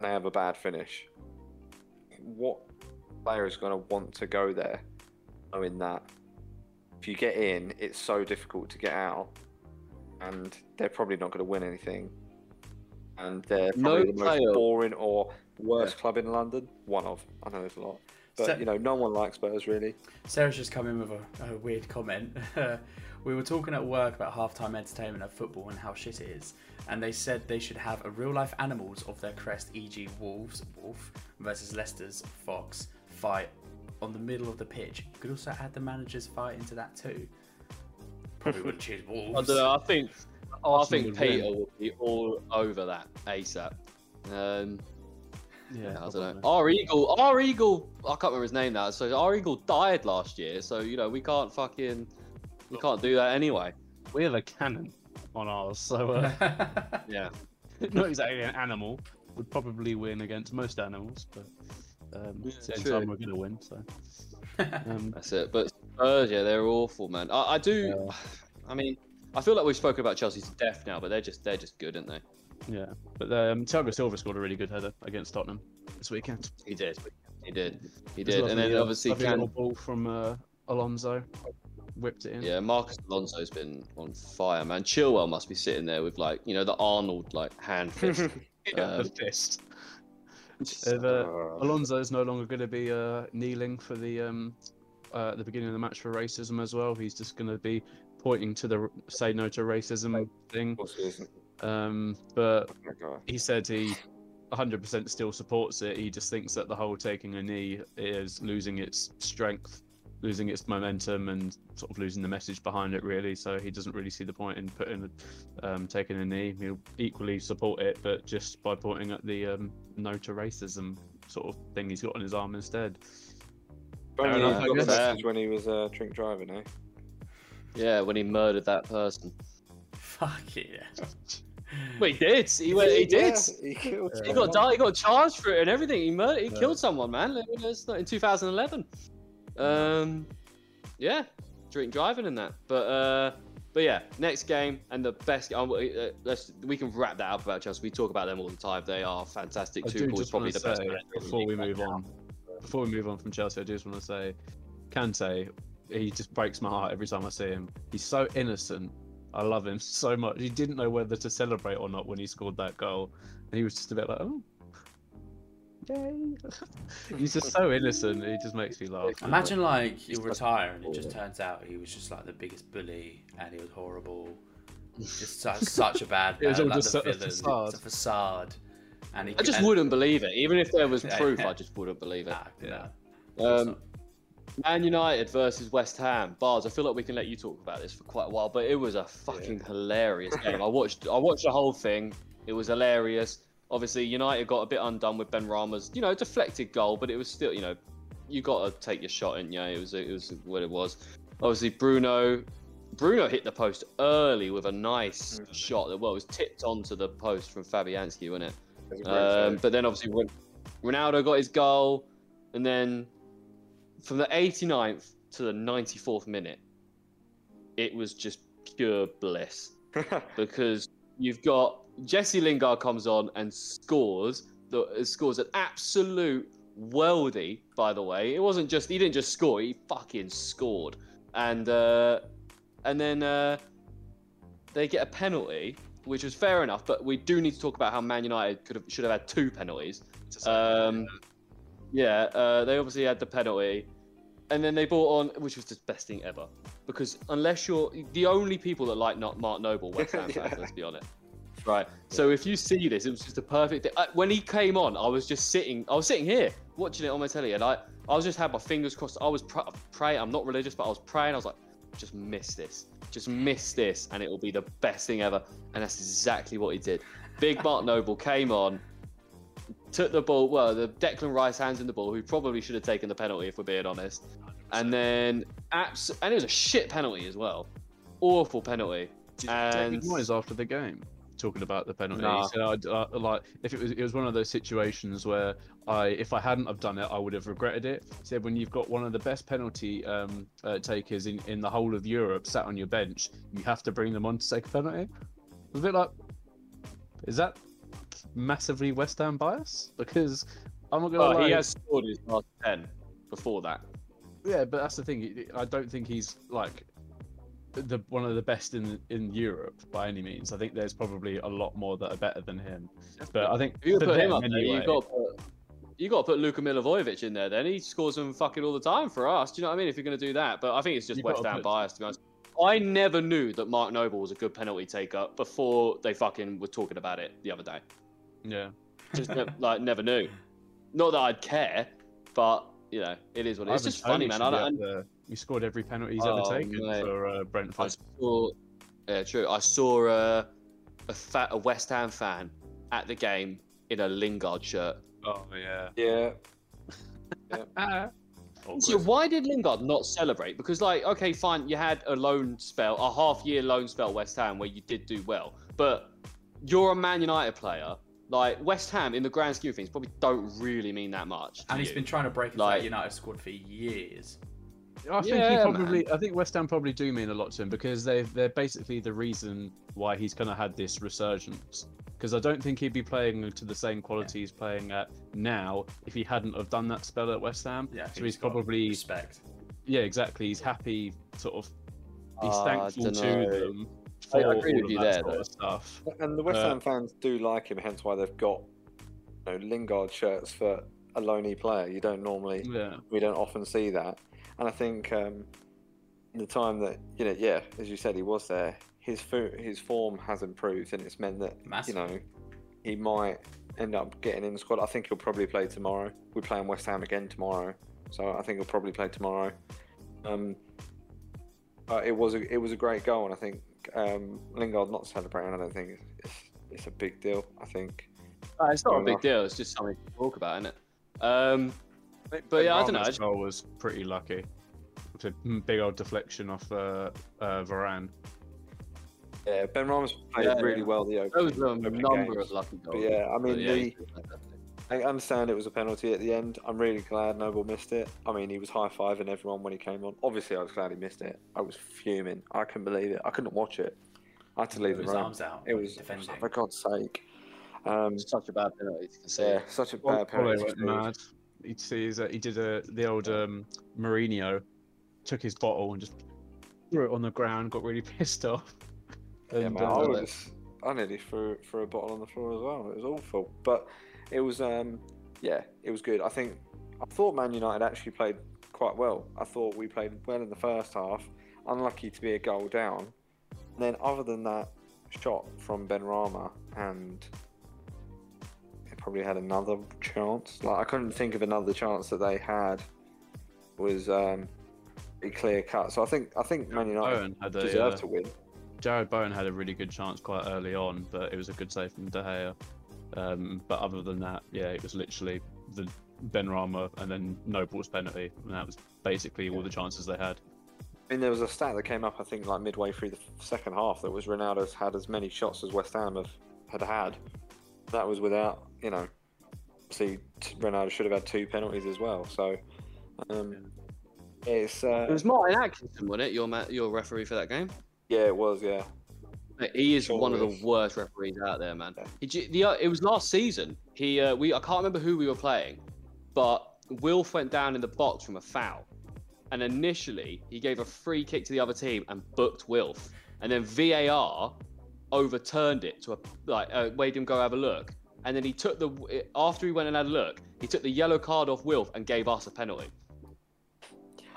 They have a bad finish. What player is going to want to go there, knowing that if you get in, it's so difficult to get out, and they're probably not going to win anything, and they're No probably the most player- boring or worst club in London. One of I know there's a lot, but So- you know no one likes Spurs really. Sarah's just come in with a, a weird comment. *laughs* we were talking at work about halftime entertainment of football and how shit it is, and they said they should have a real life animals of their crest, e.g., Wolves, Wolf versus Leicester's Fox fight on the middle of the pitch. You could also add the manager's fight into that too. Probably would choose I Wolves. don't know. I think I Arsenal think would win. Peter will be all over that ASAP. Um, Yeah, I don't know. probably. Our eagle, our eagle. I can't remember his name now. So our eagle died last year. So you know we can't fucking we can't do that anyway. We have a cannon on ours, so uh, *laughs* Yeah. *laughs* not exactly an animal. Would probably win against most animals, but um, Yeah, same true. time we're gonna win. So *laughs* um, That's it. But Spurs, yeah, they're awful, man. I, I do. I mean, I feel like we've spoken about Chelsea to death now, but they're just they're just good, aren't they? yeah, but um, Thiago Silva scored a really good header against Tottenham this weekend. He did. He did. He It was did. And then lovely, uh, obviously, lovely can, little ball from uh, Alonso, whipped it in. yeah, Marcos Alonso's been on fire, man. Chilwell must be sitting there with like you know the Arnold like hand fist. *laughs* Yeah, Um, the fist. If, uh, Uh, Alonso is no longer going to be uh, kneeling for the um, uh, at the beginning of the match for racism as well. He's just going to be pointing to the "say no to racism" thing. of course he isn't. Um, but Oh he said he 100% still supports it. He just thinks that the whole taking a knee is losing its strength, losing its momentum, and sort of losing the message behind it. Really, so he doesn't really see the point in putting um, taking a knee. He'll equally support it, but just by pointing at the um, no to racism sort of thing he's got on his arm instead. Fair enough, he I guess. message when he was uh, drink driving, eh? yeah, when he murdered that person. Fuck yeah. Well, he did. He went. He did. Yeah, he killed He got di- he got charged for it and everything. He murdered. He Yeah. killed someone, man. It's not in 2011. Um, yeah, drink driving and that. But uh, but yeah, next game and the best. Um, uh, let's we can wrap that up about Chelsea. We talk about them all the time. They are fantastic. Tuchel is probably the best. say manager in the before we move on, before we move on from Chelsea, I just want to say, Kante, he just breaks my heart every time I see him. He's so innocent. I love him *laughs* so much. He didn't know whether to celebrate or not when he scored that goal, and he was just a bit like, "Oh, yay!" He's just so innocent. He just makes me laugh. Imagine like you He's retire and it just turns out he was just like the biggest bully and he was horrible. Just such, such a bad Man. *laughs* It was all like just the a villain. facade. It's a facade. And he I just and, wouldn't believe it, even if there was proof. I just wouldn't believe it. Nah, Yeah. nah. Um, Man United versus West Ham. Bars. I feel like we can let you talk about this for quite a while, but it was a fucking hilarious game. *laughs* I watched. I watched the whole thing. It was hilarious. Obviously, United got a bit undone with Benrahma's, you know, deflected goal, but it was still, you know, you got to take your shot, and yeah, it was it was what it was. Obviously, Bruno. Bruno hit the post early with a nice Mm. shot that well it was tipped onto the post from Fabianski, wasn't it? It was a great Um, but then obviously Ron- Ronaldo got his goal, and then from the 89th to the 94th minute, it was just pure bliss *laughs* because you've got Jesse Lingard comes on and scores. The uh, scores an absolute weldy. By the way, it wasn't just he didn't just score; he fucking scored. And uh, and then uh, they get a penalty, which was fair enough. But we do need to talk about how Man United could have should have had two penalties. Um, yeah, uh, they obviously had the penalty, and then they brought on, which was the best thing ever, because unless you're the only people that like not Mark Noble, West Ham *laughs* fans, Yeah. let's be honest. Right. So if you see this, it was just a perfect. Thing. I, uh, when he came on, I was just sitting. I was sitting here watching it on my telly, and I, I was just had my fingers crossed. I was pr- praying. I'm not religious, but I was praying. I was like, just miss this, just miss this, and it will be the best thing ever. And that's exactly what he did. Big Mark Noble came on, took the ball. Well, the Declan Rice hands in the ball, who probably should have taken the penalty if we're being honest. And then, abs- and it was a shit penalty as well, awful penalty. Did and- David Moyes after the game talking about the penalty? Nah. He said, I'd, uh, like, if it was, it was one of those situations where I, if I hadn't have done it, I would have regretted it. He said, when you've got one of the best penalty um, uh, takers in, in the whole of Europe sat on your bench, you have to bring them on to take a penalty. A bit like, is that massively West Ham bias? Because I'm not gonna Well, lie. he has scored his last ten before that. Yeah, but that's the thing. I don't think he's like the one of the best in in Europe by any means. I think there's probably a lot more that are better than him. But I think you put him up there, anyway, you've got to put, you got to put Luka Milivojevic in there. Then he scores them fucking all the time for us. Do you know what I mean? If you're going to do that, but I think it's just West Ham put- bias. To be honest, I never knew that Mark Noble was a good penalty taker before they fucking were talking about it the other day. yeah. Just ne- *laughs* like never knew. Not that I'd care, but you know, it is what it is. It's just funny, man. I, don't- up. He scored every penalty he's Oh, ever taken mate. for uh, I Brentford. saw, yeah, true. I saw a a, fat, a West Ham fan at the game in a Lingard shirt. Oh yeah. yeah, *laughs* Ah. So *laughs* why did Lingard not celebrate? Because like, okay, fine, you had a loan spell, a half year loan spell at West Ham where you did do well, but you're a Man United player. Like West Ham, in the grand scheme of things, probably don't really mean that much. And he's you. been trying to break into Like- that United squad for years. I think Yeah, he probably. I think West Ham probably do mean a lot to him because they they're basically the reason why he's kind of had this resurgence. Because I don't think he'd be playing to the same quality he's playing at now if he hadn't have done that spell at West Ham. Yeah, so he's, he's probably respect. yeah, exactly. He's happy, sort of. He's Ah, thankful to them I- for I agree all with of you that there, sort of stuff. and the West Uh, Ham fans do like him, hence why they've got you know, Lingard shirts for a loanee player. You don't normally Yeah, we don't often see that. And I think um, the time that you know, yeah, as you said, he was there. His fo- his form has improved, and it's meant that Massive. you know he might end up getting in the squad. I think he'll probably play tomorrow. We're playing West Ham again tomorrow, so I think he'll probably play tomorrow. Um, but it was a it was a great goal, and I think um, Lingard not celebrating. I don't think it's, it's, it's a big deal. I think Uh, it's not a big enough. deal. It's just something to talk about, isn't it? Um, but yeah, I don't know. I goal was pretty lucky. It's a big old deflection off uh, uh, Varane. yeah, Ben Ramos played Yeah, really yeah. well the There opening, was a opening number games. of lucky But goals. yeah, I mean But yeah, the he was fantastic. I understand it was a penalty at the end. I'm really glad Noble missed it. I mean, he was high fiving everyone when he came on. Obviously, I was glad he missed it. I was fuming. I couldn't believe it. I couldn't watch it. I had to leave With the his room. arms out. It was, defending. for God's sake. Um, Such a bad penalty to say. yeah, such a bad Paulo penalty. went He uh, he did a the old um, Mourinho, took his bottle and just threw it on the ground. Got really *laughs* pissed off. Yeah, And, man, I uh, was. I nearly threw threw a bottle on the floor as well. It was awful, but it was. Um, yeah, it was good. I think. I thought Man United actually played quite well. I thought we played well in the first half. Unlucky to be a goal down. And then, other than that shot from Benrahma, and they probably had another chance. Like I couldn't think of another chance that they had. Was um, pretty clear cut. So I think I think Man United a deserved uh, to win. Jarrod Bowen had a really good chance quite early on, but it was a good save from De Gea. Um, but other than that, yeah, it was literally the Benrahma and then Noble's penalty, and that was basically all the chances they had. I mean, there was a stat that came up, I think, like midway through the second half, that was Ronaldo's had as many shots as West Ham have had had. That was without, you know, see, Ronaldo should have had two penalties as well. So, um, it's uh, It was Martin Atkinson, wasn't it? Your ma- your referee for that game. yeah, it was, yeah, He is Sure one of the worst referees out there, man. Yeah. He, the, uh, it was last season. He uh, we I can't remember who we were playing, but Wilf went down in the box from a foul, and initially he gave a free kick to the other team and booked Wilf, and then VAR overturned it to a like uh, made him go have a look, and then he took the after he went and had a look, he took the yellow card off Wilf and gave us a penalty.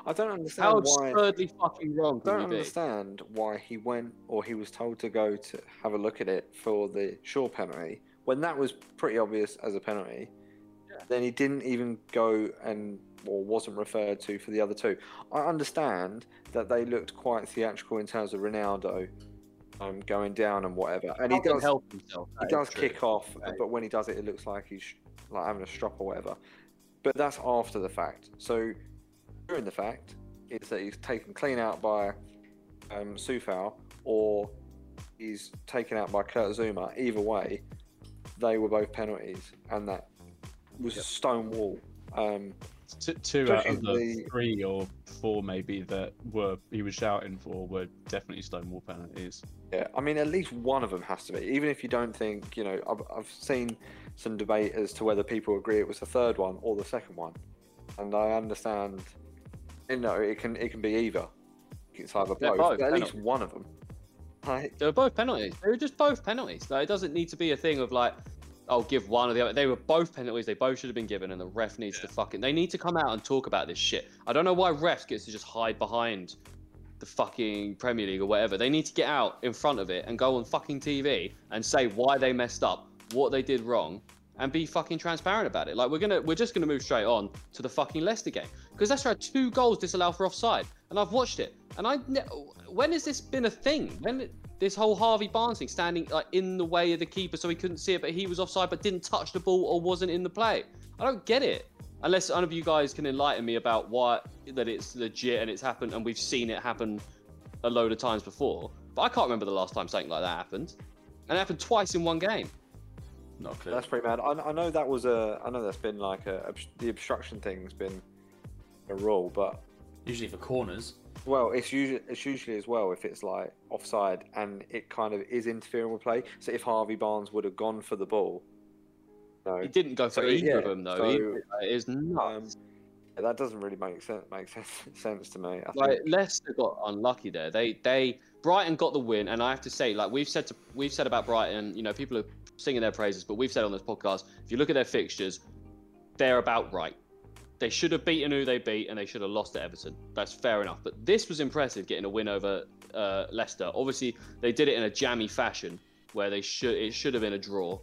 I don't understand How why. absurdly fucking wrong I don't you be? understand why he went or he was told to go to have a look at it for the Shaw penalty when that was pretty obvious as a penalty. Then he didn't even go and or wasn't referred to for the other two. I understand that they looked quite theatrical in terms of Ronaldo um, going down and whatever, and he does help himself. he does true. kick off, Okay. but when he does it, it looks like he's like having a strop or whatever. But that's after the fact. So during the fact is that he's taken clean out by um, Sufal or he's taken out by Kurt Zouma. Either way, they were both penalties, and that was Yep. stonewall. Um, T- two out of the the- three or four maybe that were he was shouting for were definitely Stonewall penalties. Yeah, I mean, at least one of them has to be. Even if you don't think, you know, I've, I've seen some debate as to whether people agree it was the third one or the second one, and I understand. You know, it can it can be either. It's either both, both but at least one of them. Like, They were both penalties. They were just both penalties. Like, it doesn't need to be a thing of like, I'll give one or the other. They were both penalties. They both should have been given, and the ref needs to fucking. They need to come out and talk about this shit. I don't know why refs gets to just hide behind the fucking Premier League or whatever. They need to get out in front of it and go on fucking TV and say why they messed up, what they did wrong, and be fucking transparent about it. Like we're gonna, we're just gonna move straight on to the fucking Leicester game because Leicester had two goals disallowed for offside, and I've watched it. And I, ne- when has this been a thing? When this whole Harvey Barnes thing, standing like in the way of the keeper so he couldn't see it, but he was offside, but didn't touch the ball or wasn't in the play. I don't get it. Unless one of you guys can enlighten me about why that it's legit and it's happened and we've seen it happen a load of times before. But I can't remember the last time something like that happened. And it happened twice in one game. Not a clue. that's pretty mad. I, I know that was a. I know that's been like a the obstruction thing's been a rule, but Usually for corners. Well, it's usually it's usually as well if it's like offside and it kind of is interfering with play. So if Harvey Barnes would have gone for the ball, no, He didn't go for So, either yeah, of them though. so, Either- it is nuts. um, yeah, that doesn't really make sense. Make *laughs* sense, sense to me. I like think. Leicester got unlucky there. They they Brighton got the win, and I have to say, like we've said to we've said about Brighton, you know, people are singing their praises, but we've said on this podcast, if you look at their fixtures, they're about right. They should have beaten who they beat, and they should have lost to Everton. That's fair enough. But this was impressive, getting a win over uh, Leicester. Obviously, they did it in a jammy fashion, where they should it should have been a draw,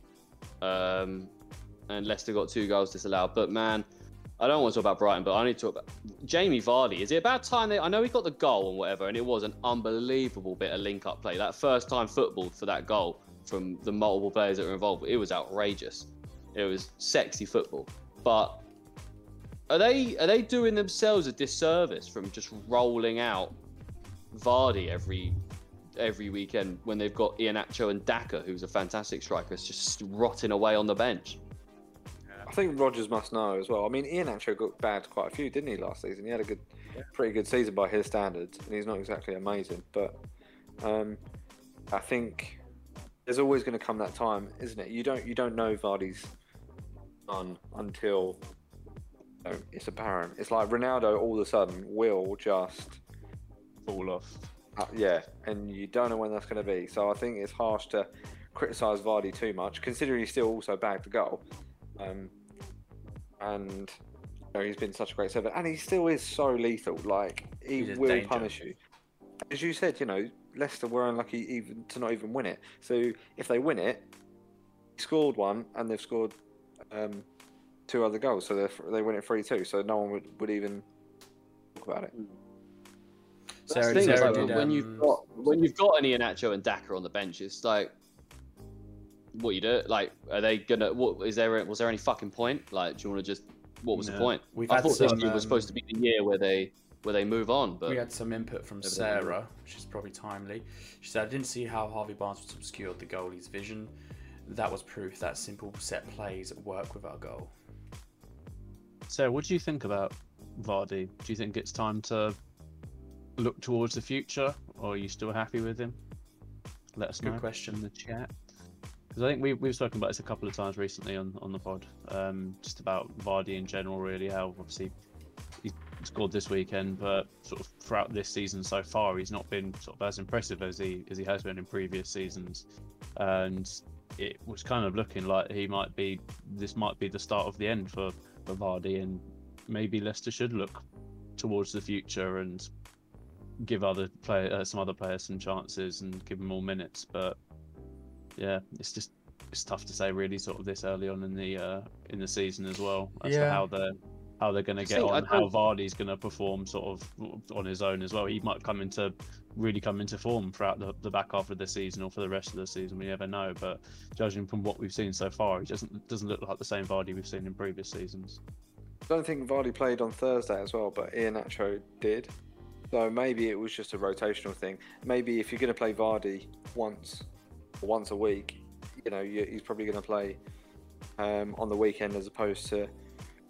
um, and Leicester got two goals disallowed. But man, I don't want to talk about Brighton, but I need to talk about Jamie Vardy. Is it about time they? I know he got the goal and whatever, and it was an unbelievable bit of link-up play. That first time football for that goal from the multiple players that were involved, it was outrageous. It was sexy football. But are they are they doing themselves a disservice from just rolling out Vardy every every weekend when they've got Iheanacho and Daka, who's a fantastic striker, it's just rotting away on the bench? I think Rodgers must know as well. I mean, Iheanacho got bad quite a few, didn't he, last season? He had a good, pretty good season by his standards, and he's not exactly amazing. But um, I think there's always going to come that time, isn't it? You don't you don't know Vardy's done until you know, it's apparent. It's like Ronaldo all of a sudden will just Fall off. uh, yeah, and you don't know when that's going to be. So I think it's harsh to criticise Vardy too much, considering he's still also bagged the goal. Um, and you know, he's been such a great servant, and he still is so lethal. Like he He's will punish you. As you said, you know, Leicester were unlucky even to not even win it. So if they win it, scored one, and they've scored um, two other goals, so they they win it three two. So no one would, would even talk about it. That's Sarah, the thing, is, like, did, when um, you've got when you've got an Iheanacho and Daka on the bench, it's like, what you do? Like, are they gonna? What is there? Was there any fucking point? Like, do you want to just? What was the point? We've I had thought some, this year was supposed to um, be the year where they where they move on, but We had some input from Sarah, which is probably timely. She said, I didn't see how Harvey Barnes was obscured the goalie's vision. That was proof that simple set plays work with our goal. So, what do you think about Vardy? Do you think it's time to look towards the future, or are you still happy with him? Let us Good know question. in the chat. Because I think we, we've spoken about this a couple of times recently on, on the pod, um, just about Vardy in general, really. How obviously he scored this weekend, but sort of throughout this season so far, he's not been sort of as impressive as he as he has been in previous seasons, and it was kind of looking like he might be this might be the start of the end for for Vardy, and maybe Leicester should look towards the future and give other play uh, some other players some chances and give them more minutes. But yeah, it's just it's tough to say really, sort of this early on in the uh, in the season as well as to how they're how they're going to get See, on, how don't- Vardy's going to perform sort of on his own as well. He might come into really come into form throughout the, the back half of the season or for the rest of the season. We never know, but judging from what we've seen so far, he doesn't doesn't look like the same Vardy we've seen in previous seasons. I don't think Vardy played on Thursday as well, but Iheanacho did. So maybe it was just a rotational thing. Maybe if you're going to play Vardy once once a week, you know, he's probably going to play um, on the weekend as opposed to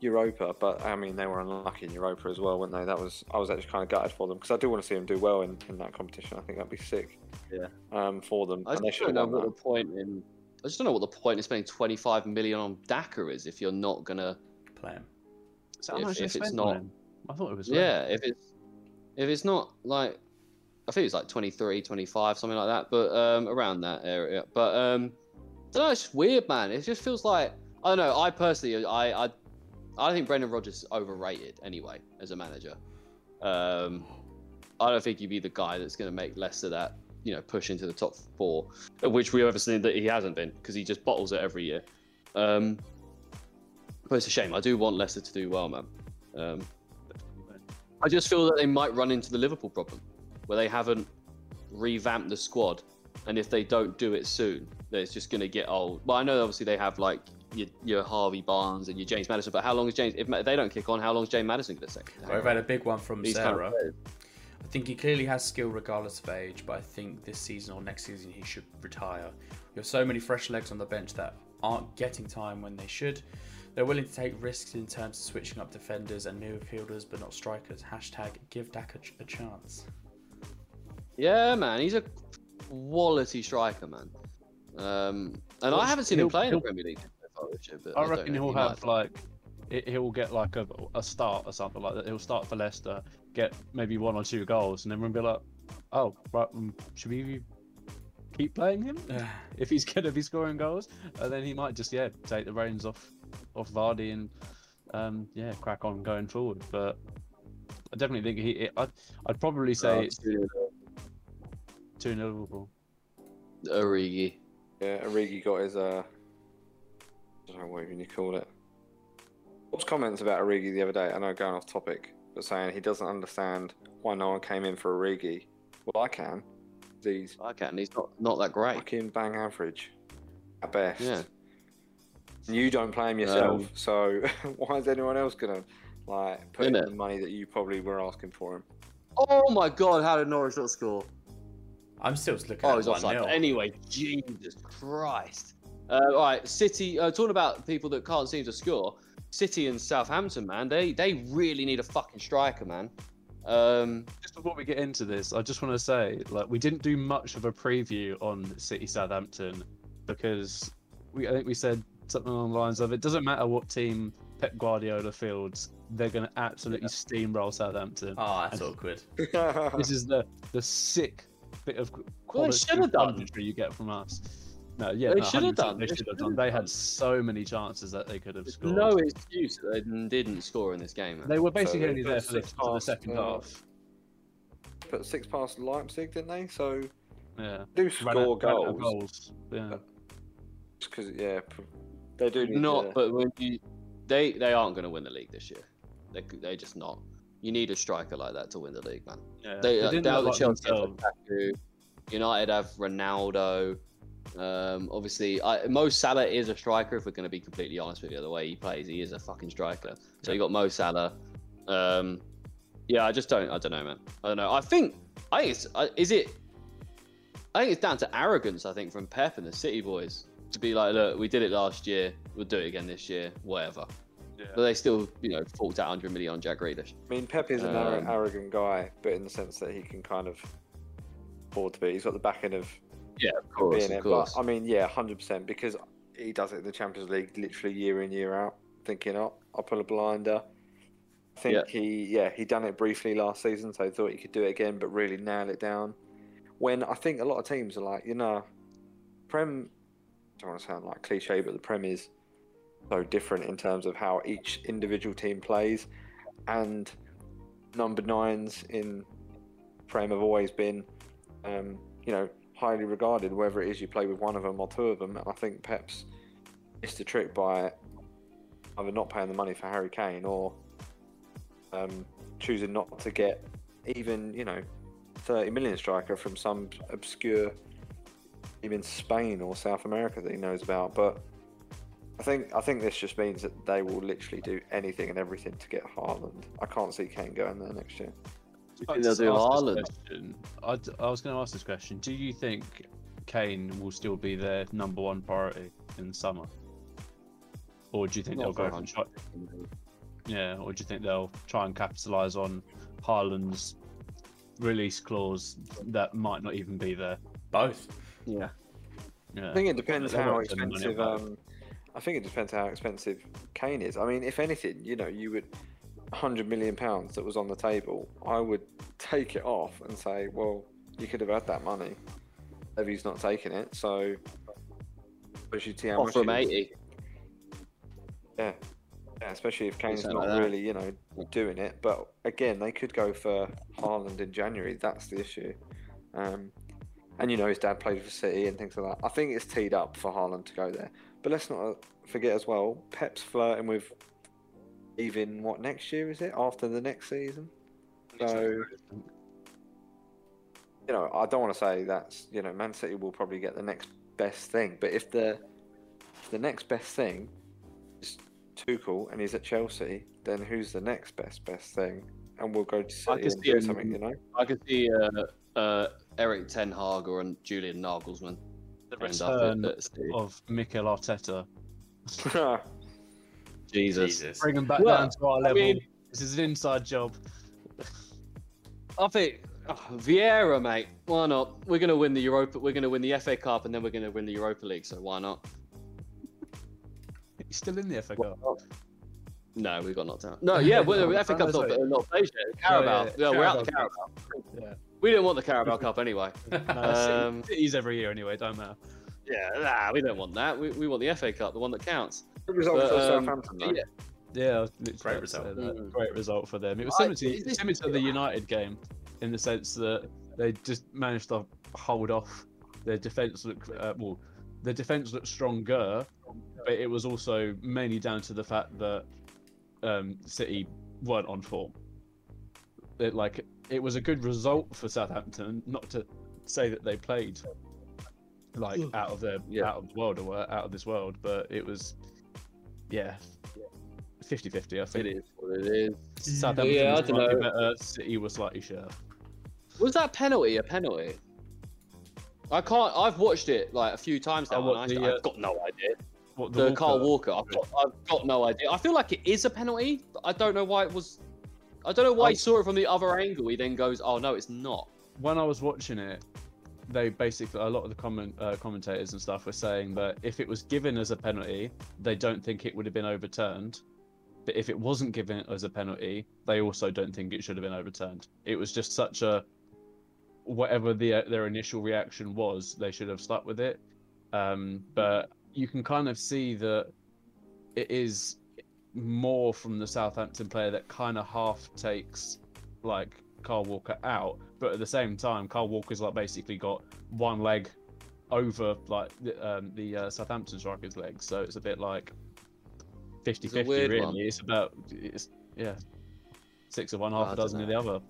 Europa. But I mean, they were unlucky in Europa as well, weren't they? That was I was actually kind of gutted for them because I do want to see them do well in, in that competition. I think that'd be sick. Yeah. Um, for them, I just don't know what that. the point in. I just don't know what the point in spending 25 million on Daka is if you're not gonna. Play him. Is that If- if it's not- him? I thought it was. Yeah, if it's if it's not like I think it's like 23, 25, something like that, but um, around that area. But um, I don't know, it's just weird, man. It just feels like I don't know. I personally, I I, I think Brendan Rodgers is overrated anyway as a manager. Um, I don't think he'd be the guy that's going to make Leicester that you know push into the top four, which we've ever seen that he hasn't been because he just bottles it every year. Um, but it's a shame. I do want Leicester to do well, man. Um, I just feel that they might run into the Liverpool problem, where they haven't revamped the squad, and if they don't do it soon, then it's just going to get old. Well, I know obviously they have like your, your Harvey Barnes and your James Maddison, but how long is James? If they don't kick on, how long is James Maddison going to take? to hang We've had a big one from These kind of Sarah. I think he clearly has skill regardless of age, but I think this season or next season he should retire. You have so many fresh legs on the bench that aren't getting time when they should. They're willing to take risks in terms of switching up defenders and midfielders, but not strikers. Hashtag give Dak a, a chance. Yeah, man, he's a quality striker, man. Um, and I haven't seen him he'll- play in the he'll- Premier League. so far but I don't reckon he'll he have like he- he'll get like a, a start or something like that. He'll start for Leicester, get maybe one or two goals, and then we'll be like, oh, right, um, should we keep playing him *laughs* if he's going to be scoring goals? And then he might just yeah take the reins off off Vardy and um, yeah crack on going forward. But I definitely think he. I'd, I'd probably say Uh, it's two 0 Liverpool. Origi. Yeah, Origi got his uh, I don't know what even you call it. Was comments about Origi the other day? I know going off topic, but saying he doesn't understand why no one came in for Origi. Well, I can. He's I can. He's not not that great. fucking bang average at best. Yeah. And You don't play him yourself, Um, so *laughs* why is anyone else gonna like put in the money that you probably were asking for him? Oh my God! How did Norwich not score? I'm still looking Oh, at he's one offside. nil. Anyway, Jesus Christ! Uh, all right, City. Uh, talking about people that can't seem to score. City and Southampton, man, they they really need a fucking striker, man. Um, Just before we get into this, I just want to say, like, we didn't do much of a preview on City Southampton because we I think we said something along the lines of it doesn't matter what team Pep Guardiola fields, they're going to absolutely steamroll Southampton. Oh, that's awkward. *laughs* This is the the sick bit of Well, they quality should have done. punditry you get from us. No, yeah, They no, should have done. They They should have should done. They had so many chances that they could have there's scored. no excuse that they didn't score in this game, man. They were basically they only there for the, six for the past, second uh, half. Put six past Leipzig, didn't they? So Yeah, do Ran score out- ran out goals goals. Yeah. because yeah, they do need not, to- but when you, they they aren't going to win the league this year. They they just not. You need a striker like that to win the league, man. yeah. They, uh, didn't the like Chelsea. Lukaku. United have Ronaldo. Um, obviously, I, Mo Salah is a striker. If we're going to be completely honest with you, the way he plays, he is a fucking striker. So you got Mo Salah. Um, yeah, I just don't. I don't know, man. I don't know. I think. I think it's. uh, Is it? I think it's down to arrogance. I think from Pep and the City boys to be like, look, we did it last year. We'll do it again this year. Whatever. Yeah. But they still, you know, forked out 100 million on Jack Grealish. I mean, Pep is an Um, arrogant guy, but in the sense that he can kind of afford to be. He's got the back end of Yeah, of being it. But I mean, yeah, hundred percent because he does it in the Champions League literally year in year out. Thinking, oh, I'll pull a blinder. I think Yeah. he, yeah, he done it briefly last season, so he thought he could do it again, but really nail it down. When I think a lot of teams are like, you know, Prem. I don't want to sound like cliche, but the Prem is so different in terms of how each individual team plays, and number nines in Prem have always been, um, you know, highly regarded. Whether it is you play with one of them or two of them, and I think Pep's missed a trick by either not paying the money for Harry Kane or um, choosing not to get even, you know, 30 million striker from some obscure team in Spain or South America that he knows about. But I think I think this just means that they will literally do anything and everything to get Haaland. I can't see Kane going there next year. think they'll do ask Haaland? I'd- I was going to ask this question. Do you think Kane will still be their number one priority in the summer? Or do you think Not they'll go a for try, yeah, or do you think they'll try and capitalise on Haaland's release clause that might not even be there? Both. Yeah. Yeah. I think it depends how won't spend the money on expensive. Um, I think it depends how expensive Kane is. I mean, if anything, you know, you would hundred million pounds that was on the table. I would take it off and say, well, you could have had that money. Levy's not taking it, so. But you see how much Offer he 80. Yeah. Yeah, especially if Kane's not like really, you know, doing it. But again, they could go for Haaland in January. That's the issue. Um, and you know, his dad played for City and things like that. I think it's teed up for Haaland to go there. But let's not forget as well, Pep's flirting with even what next year is it? After the next season. So you know, I don't want to say that's you know, Man City will probably get the next best thing. But if the if the next best thing is Tuchel and he's at Chelsea, then who's the next best best thing? And we'll go to City and see do him- something, you know. I could see uh, uh, Erik ten Hag or Julian Nagelsmann. The end return at- at City. of Mikel Arteta. Jesus. Jesus. Bring him back Well, down to our I level. mean- this is an inside job. I think oh, Vieira, mate. Why not? We're gonna win the Europa. We're gonna win the FA Cup, and then we're gonna win the Europa League. So why not? He's still in the FA Cup. No, we got knocked out. No, *laughs* yeah, well, the FA Cup's not, not played yet. Carabao. yeah, Yeah, we're out the Carabao Carabao. Yeah. We didn't want the Carabao Cup anyway. *laughs* No, Um, City's every year anyway, don't matter. Yeah, nah, we don't want that. We, we want the FA Cup, the one that counts. Good result But, for um, Southampton, though. yeah. Yeah, I was literally Great about to say result. Mm. Great result for them. It was I- similar to, is this- similar to the United game in the sense that they just managed to hold off. Their defense looked uh, well. Their defense looked stronger, but it was also mainly down to the fact that um, City weren't on form. It, like it was a good result for Southampton. Not to say that they played like out of their Yeah. out of the world or out of this world, but it was yeah 50-50, I think. It is what it is. Southampton Yeah, I don't know. better. City was slightly short. Was that penalty a penalty? I can't. I've watched it like a few times now. Oh, and I, the, uh, I've got no idea. What, The, Kyle Walker- Walker. I've got, I've got no idea. I feel like it is a penalty. But I don't know why it was. I don't know why Oh. he saw it from the other angle. He then goes, "Oh no, it's not." when I was watching it, they basically a lot of the comment uh, commentators and stuff were saying that if it was given as a penalty, they don't think it would have been overturned. But if it wasn't given as a penalty, they also don't think it should have been overturned. It was just such a whatever the, uh, their initial reaction was, they should have stuck with it. Um, but you can kind of see that it is more from the Southampton player that kind of half takes like Kyle Walker out, but at the same time, Kyle Walker's like basically got one leg over like the, um, the uh, Southampton striker's leg, so it's a bit like 50-50 weird really. one. It's about it's yeah, six of one, half a don't dozen of the other.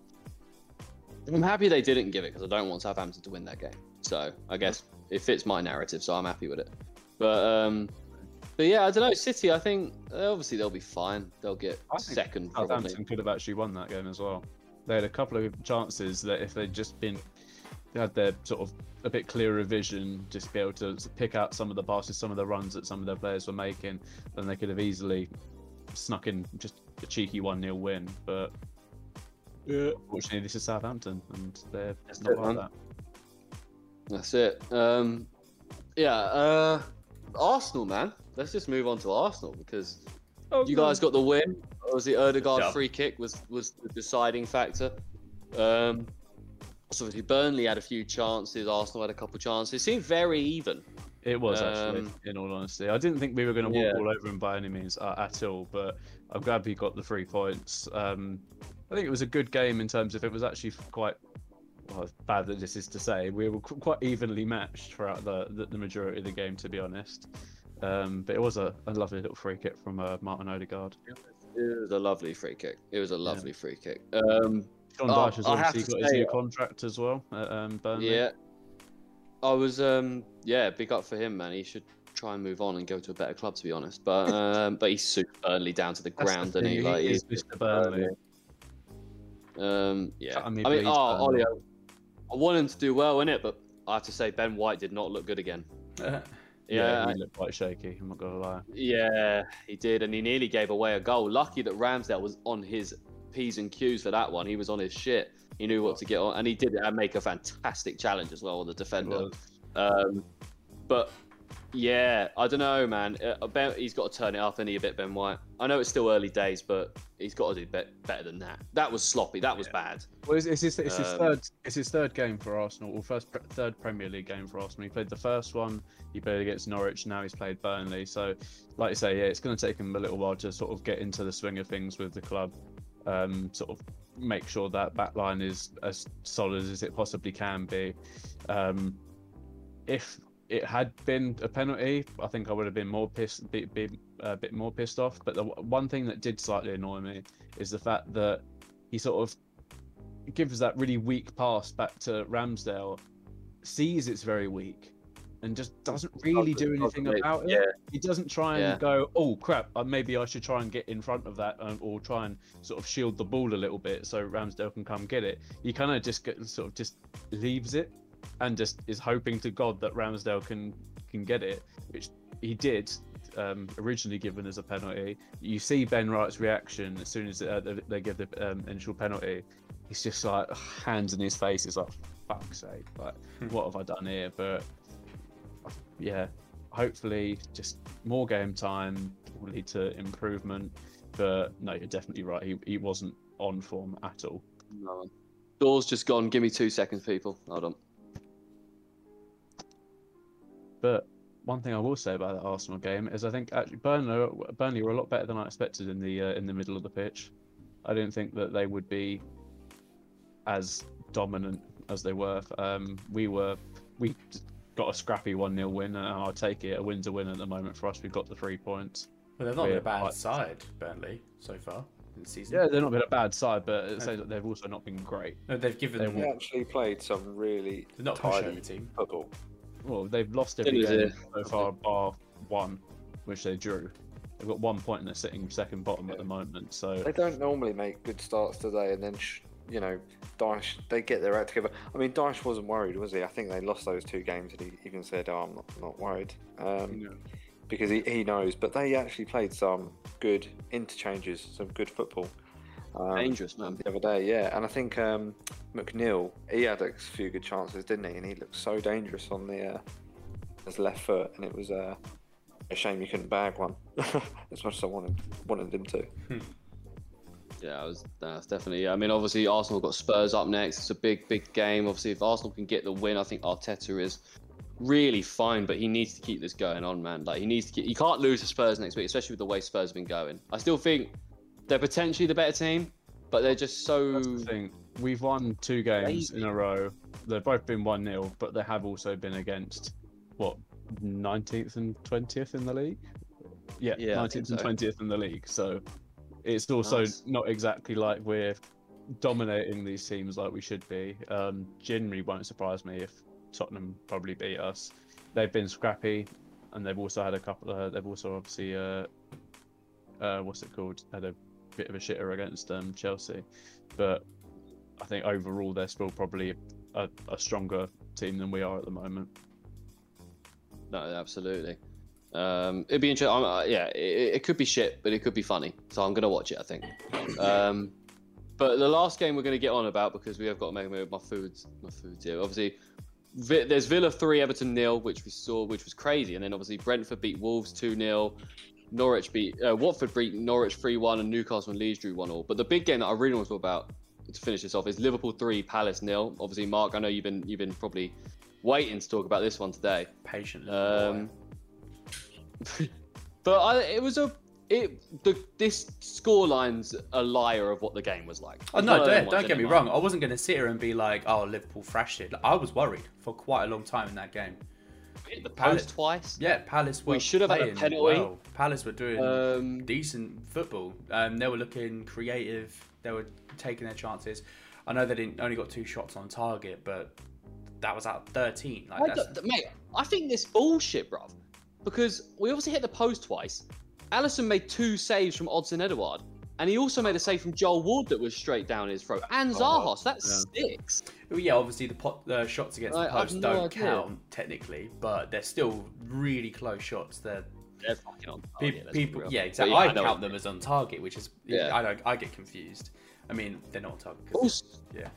I'm happy they didn't give it because I don't want Southampton to win that game. So I guess it fits my narrative, so I'm happy with it. But um, but yeah, I don't know. City, I think uh, obviously they'll be fine. They'll get I think second. Southampton could have actually won that game as well. They had a couple of chances that if they'd just been had their sort of a bit clearer vision, just be able to pick out some of the passes, some of the runs that some of their players were making, then they could have easily snuck in just a cheeky one 0 win. But Yeah. fortunately, this is Southampton, and they're That's not it, like man. that. That's it. Um, yeah. Uh, Arsenal, man. Let's just move on to Arsenal because you guys got the win. Was the Odegaard Yeah. free kick was was the deciding factor? Um, so obviously Burnley had a few chances. Arsenal had a couple chances. It seemed very even. It was actually, Um, in all honesty. I didn't think we were going to walk Yeah. all over him by any means uh, at all, but I'm glad we got the three points. Um, I think it was a good game in terms of it was actually quite. Well, it's bad that this is to say, we were quite evenly matched throughout the, the, the majority of the game, to be honest. Um, but it was a, a lovely little free kick from uh, Martin Odegaard. It was a lovely free kick. It was a lovely free kick. Um, John Oh, Dyche has obviously got his new contract as well at um, Burnley. yeah, I was. Um, yeah, big up for him, man. He should try and move on and go to a better club, to be honest. But *laughs* um, but he's super Burnley down to the That's the ground, and he like he he's Mr. Burnley. Um, yeah. I mean, I mean, please, oh, Burnley. Ollie, I, want him to do well in it, but I have to say Ben White did not look good again. *laughs* Yeah, Yeah, he looked quite shaky. I'm not gonna lie. yeah, he did, and he nearly gave away a goal. Lucky that Ramsdale was on his p's and q's for that one. He was on his shit. He knew what to get on, and he did uh, make a fantastic challenge as well on the defender. Um, but yeah, I don't know, man. Uh, ben, he's got to turn it up, and he a bit Ben White. I know it's still early days, but he's got to do be- better than that. That was sloppy. That was bad. Well, it's, it's, his, it's his Um, third. It's his third game for Arsenal, or first third Premier League game for Arsenal. He played the first one. He played against Norwich. Now he's played Burnley. So, like I say, yeah, it's going to take him a little while to sort of get into the swing of things with the club. Um, sort of make sure that back line is as solid as it possibly can be. Um, if it had been a penalty, I think I would have been more pissed, be, be a bit more pissed off. But the one thing that did slightly annoy me is the fact that he sort of gives that really weak pass back to Ramsdale, sees it's very weak, and just doesn't really do anything about it. Yeah, He doesn't try and Yeah. go, oh crap, uh, maybe I should try and get in front of that, um, or try and sort of shield the ball a little bit so Ramsdale can come get it. He kind of just get, sort of just leaves it, and just is hoping to God that Ramsdale can can get it, which he did. Um, originally given as a penalty, you see Ben White's reaction as soon as uh, they- they give the um, initial penalty. He's just like hands in his face. He's like, "Fuck's sake! Like, what have I done here?" But yeah, hopefully, just more game time will lead to improvement. But no, you're definitely right. He he wasn't on form at all. no. Door's just gone. Give me two seconds, people. Hold on. But one thing I will say about that Arsenal game is I think actually Burnley Burnley were a lot better than I expected in the uh, in the middle of the pitch. I didn't think that they would be as dominant as they were. Um, we were we got a scrappy one 0 win, and I'll take it. A win's a win at the moment for us. We've got the three points. well, they've not been a bad quite- side, Burnley, so far in the season. Yeah, they're not been a bad side, but at the same time, they've also not been great. No, they've given They them. Actually played some really They're not a tidy pushover team. football. Well, they've lost every game yeah. so far, bar one, which they drew. They've got one point and they're sitting second bottom at the moment. So They don't normally make good starts today and then sh- you know, Dyche, they get their act together. I mean, Dyche wasn't worried, was he? I think they lost those two games, and he even said, "Oh, I'm not, not worried," um, Yeah. because he, he knows. But they actually played some good interchanges, some good football. Um, Dangerous, man. the other day, yeah. And I think um, McNeil, he had a few good chances, didn't he? And he looked so dangerous on the uh, his left foot, and it was uh, a shame you couldn't bag one *laughs* as much as I wanted wanted him to. Yeah, it was that's definitely. I mean, obviously Arsenal got Spurs up next. It's a big, big game. Obviously, if Arsenal can get the win, I think Arteta is really fine. But he needs to keep this going on, man. Like he needs to keep. You can't lose to Spurs next week, especially with the way Spurs have been going. I still think they're potentially the better team, but they're just so. The. We've won two games Crazy. in a row. They've both been 1 0, but they have also been against, what, 19th and 20th in the league? Yeah, Yeah, 19th think and so. 20th in the league. So it's also Nice. not exactly like we're dominating these teams like we should be. Um, generally won't surprise me if Tottenham probably beat us. They've been scrappy, and they've also had a couple of. They've also obviously, uh, uh, what's it called? Had a bit of a shitter against um, Chelsea, but I think overall they're still probably a, a stronger team than we are at the moment. No, absolutely. Um, it'd be interesting. Uh, yeah, it, it could be shit, but it could be funny. So I'm gonna watch it. I think. Um, but the last game we're gonna get on about because we have got to make. My food's my food's here. Obviously, Vi- there's Villa three, Everton nil, which we saw, which was crazy, and then obviously Brentford beat Wolves two 0 Norwich beat uh, Watford beat Norwich three one, and Newcastle and Leeds drew one all. But the big game that I really want to talk about to finish this off is Liverpool three, Palace nil. Obviously, Mark, I know you've been you've been probably waiting to talk about this one today. Patiently. Um, *laughs* but I, it was a it the this scoreline's a liar of what the game was like. Oh no! one of them Don't, don't get me wrong. I wasn't going to sit here and be like, "Oh, Liverpool thrashed it." Like, I was worried for quite a long time in that game. Hit the Palace- twice. Yeah, Palace were We should have had a penalty. well. Palace were doing Um, decent football. Um, they were looking creative. They were taking their chances. I know they didn't only got two shots on target, but that was out of thirteen. Like I that's, mate, I think this bullshit, bruv. Because we obviously hit the post twice. Alisson made two saves from Odsonne Edouard. And he also made a save from Joel Ward that was straight down his throat. And Zaha, so that's six. Well, yeah, obviously the pot, uh, shots against Like, the post no don't idea. count technically, but they're still really close shots. They're They're fucking on target, let's be people, yeah, exactly. yeah, I, know count it. them as on target, which is Yeah. I don't. I get confused. I mean, they're not on target. 'cause- Also, yeah,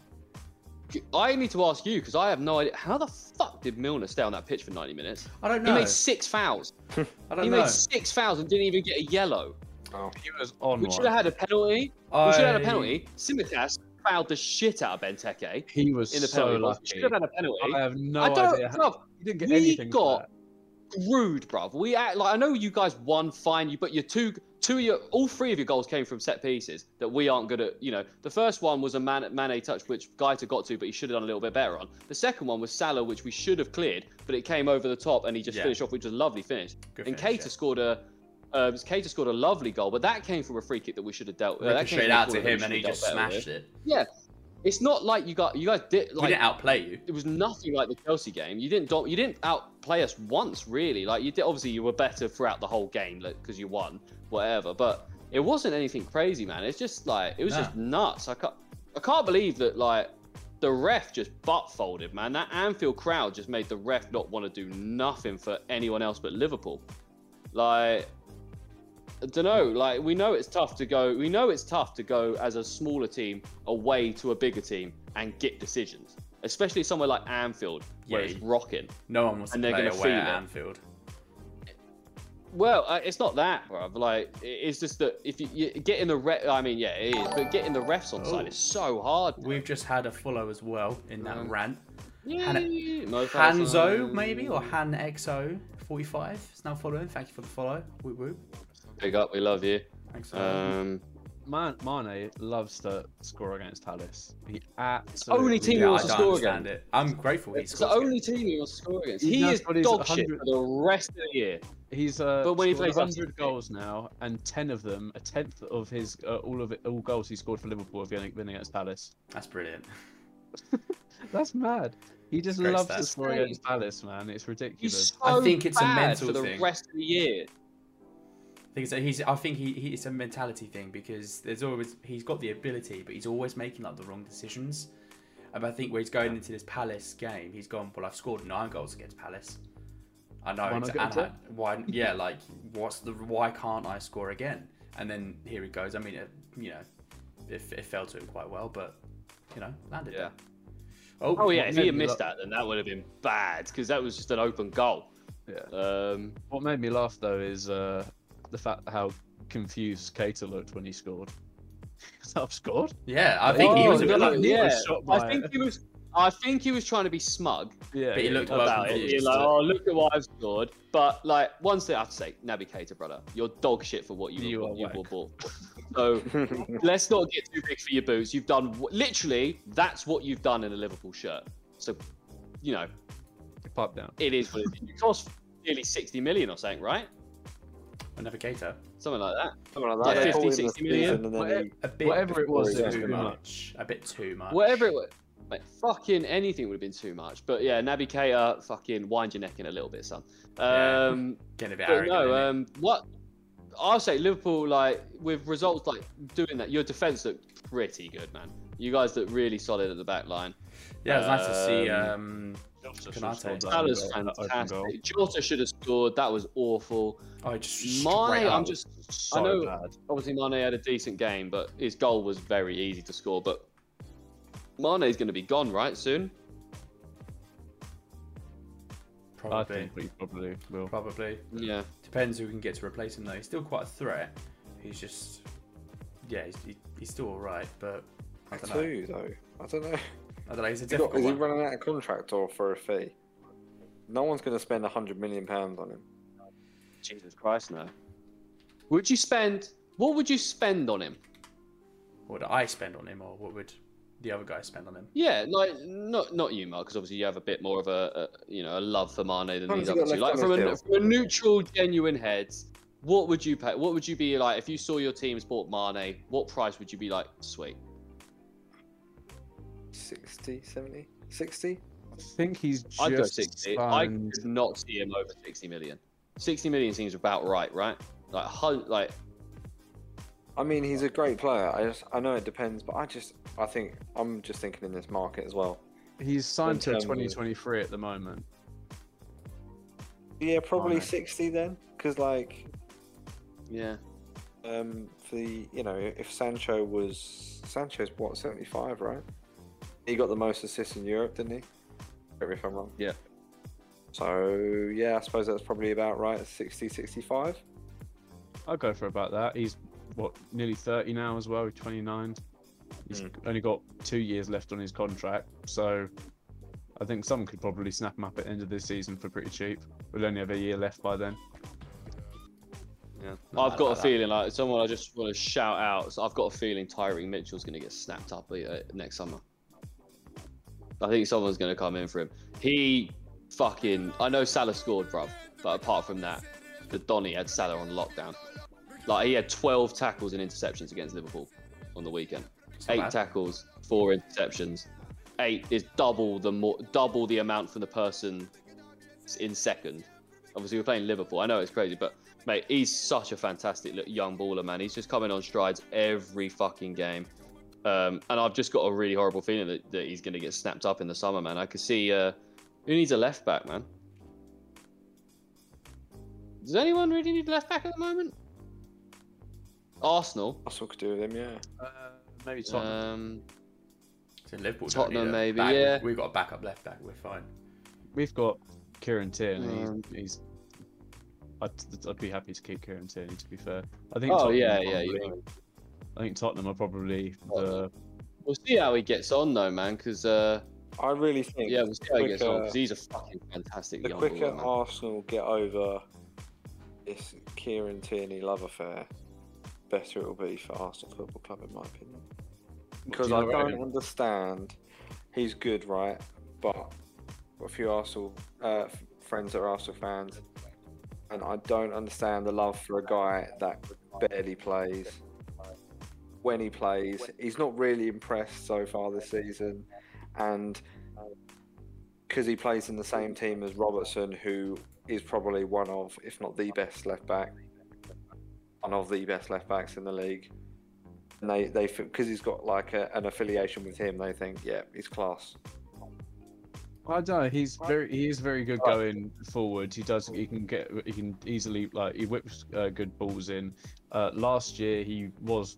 I need to ask you because I have no idea. How the fuck did Milner stay on that pitch for 90 minutes? I don't know. He made six fouls. *laughs* I don't He know. made six fouls and didn't even get a yellow. Oh, He was on We should have had a penalty. We should have had a penalty. Tsimikas fouled the shit out of Benteke He was in the so penalty box. We should have had a penalty. I have no I don't, idea. how- He didn't get we anything. for got rude, bruv. We act like I know you guys won fine, you but your two, two of your, all three of your goals came from set pieces that we aren't good at. You know, the first one was a man, Mane touch which Guaita got to, but he should have done a little bit better on. The second one was Salah, which we should have cleared, but it came over the top and he just Yeah. finished off, which was a lovely finish. Good and finish, Keita yeah. scored a. Uh, Keita scored a lovely goal, but that came from a free kick that we should have dealt. Uh, that came Ricocheted out to corner that we him, and he just smashed it. Yeah, it's not like you got you guys did we like didn't outplay you. it was nothing like the Chelsea game. You didn't dom- you didn't outplay us once really. Like you did obviously you were better throughout the whole game because you won whatever. But it wasn't anything crazy, man. It's just like it was Nah. just nuts. I can't I can't believe that like the ref just butt folded, man. That Anfield crowd just made the ref not want to do nothing for anyone else but Liverpool. Like I don't know. Like we know it's tough to go. We know it's tough to go as a smaller team away to a bigger team and get decisions, especially somewhere like Anfield where Yeah, it's rocking. No one wants to And they're play gonna away at it. Anfield. Well, uh, it's not that, bruv. Like it's just that if you, you getting the ref, I mean, yeah, it is, but getting the refs on side is so hard. We've just had a follow as well in that Um, rant. Yeah, Han- no Hanzo, maybe, or HanXO45 is now following. Thank you for the follow. Whoop whoop. Big up, we love you. Thanks. Um, Man, Mane loves to score against Palace. He absolutely. Only team he wants I to don't score understand again. it. I'm grateful he it's the scores. only team he wants to score against. He He is got dog shit for the rest of the year. He's uh, But when he scored plays us, 100 goals now, and 10 of them, a tenth of his, uh, all of it, all goals he scored for Liverpool have been, been against Palace. That's brilliant. *laughs* That's mad. He just Great loves to score against Palace, man. It's He's ridiculous. so I think it's a bad mental for the thing. rest of the year. Thing is that he's. I think he, he it's a mentality thing because there's always he's got the ability, but he's always making like the wrong decisions. And I think where he's going into this Palace game, he's gone. Well, I've scored nine goals against Palace. I know. Why not it's- get and? I- why? *laughs* Yeah, like what's the why can't I score again? And then here he goes. I mean, it, you know, it, it fell to him quite well, but you know, landed Yeah. there. Oh, Oh yeah, if he had missed lo- that, then that would have been bad because that was just an open goal. Yeah. Um, What made me laugh though is uh, the fact how confused Keita looked when he scored. *laughs* I've scored. Yeah, I oh, think he Oh, was a bit no, like, yeah. shot I think it. he was. I think he was trying to be smug Yeah, But he looked well about it. confused. He's like, oh, look at what I've scored. But like, one thing I have to say, Naby Keita, brother, you're dog shit for what you, You were, are you whack. were bought. So *laughs* let's not get too big for your boots. You've done literally that's what you've done in a Liverpool shirt. So, you know, pipe down. it is what it is. You cost nearly 60 million or something, right? A Naby Keita. Something like that. Something like Yeah, that. 50, 60 million. season and then Whatever- A bit Whatever it was, Or was too too too much. much. A bit too much. Whatever it was. Mate, fucking anything would have been too much. But yeah, Naby Keita, fucking wind your neck in a little bit, son. Yeah. Um, *laughs* Getting a bit arrogant. no, um, what I'll say, Liverpool, like with results like doing that, your defense looked pretty good, man. You guys look really solid at the back line. yeah, it was nice to see. um, Um, Jota Konate. That was open goal- that open goal. fantastic. Jota should have scored. That was awful. oh, just Mane, I'm just. So I know. bad. Obviously, Mane had a decent game, but his goal was very easy to score. But Mane's going to be gone right soon. I probably, think we probably will. probably Yeah. depends who can get to replace him though. He's still quite a threat. He's just, yeah, he's, he, he's still all right, but I don't know. Two though. I don't know. I don't know. He's a Is he, got- is he one. running out of contract or for a fee? No one's going to spend a hundred million pounds on him. Jesus Christ, no. Would you spend? What would you spend on him? What would I spend on him, or what would the other guy spend on him? Yeah, like not not you, Mark, because obviously you have a bit more of a, a you know a love for Mane than How these other two. Like from a, from a neutral, genuine head, what would you pay? What would you be like if you saw your team bought Mane? What price would you be like? Sweet. 60, 70, 60? I think he's just I'd go sixty. I signed- could not see him over sixty million. Sixty million seems about right, right? Like like I mean, he's a great player. I just, I know it depends, but I just, I think, I'm just thinking in this market as well. He's signed to terms of- 2023 at the moment. Yeah, probably Mane. 60 then, because like, yeah. um, for the, you know, if Sancho was, Sancho's what, 75, right? He got the most assists in Europe, didn't he? Correct me if I'm wrong. Yeah. So yeah, I suppose that's probably about right. 60, 65. I'll go for about that. He's what nearly 30 now as well. 29. He's Hmm. only got two years left on his contract, so I think someone could probably snap him up at the end of this season for pretty cheap. We'll only have a year left by then. Yeah. No, I've I got a like that. feeling like someone I just want to shout out. So I've got a feeling Tyrick Mitchell's going to get snapped up uh, next summer. I think someone's going to come in for him. He fucking. I know Salah scored, bruv, but apart from that, the Donny had Salah on lockdown. Like he had 12 tackles and interceptions against Liverpool on the weekend. Eight bad. tackles, four interceptions. Eight is double the more double the amount from the person in second. Obviously, we're playing Liverpool. I know it's crazy, but mate, he's such a fantastic young baller, man. He's just coming on strides every fucking game. Um, and I've just got a really horrible feeling that, that he's going to get snapped up in the summer, man. I could see uh, who needs a left back, man. Does anyone really need a left back at the moment? Arsenal. That's what could do with him, yeah. Uh, maybe Tottenham. Um, So Liverpool don't Tottenham maybe, back- yeah. We've got a backup left back. We're fine. We've got Kieran Tierney. Um, he's, he's I'd, I'd be happy to keep Kieran Tierney. To be fair, I think. oh Tottenham yeah, are yeah. Probably- You I think Tottenham are probably the. We'll see how he gets on though, man. Because uh, I really think yeah, we'll see how he gets on. Because he's a fucking fantastic the young quicker baller, man. Arsenal get over this Kieran Tierney love affair, better it will be for Arsenal Football Club, in my opinion. Because you I don't him? understand. He's good, right? But got a few Arsenal uh, friends that are Arsenal fans, and I don't understand the love for a guy that barely plays. When he plays, he's not really impressed so far this season, and because he plays in the same team as Robertson, who is probably one of, if not the best left back. one of the best left backs in the league. And they they because he's got like a, an affiliation with him, they think yeah he's class. I don't know. He's very he is very good going forward. He does he can get he can easily like he whips uh, good balls in. Uh, last year he was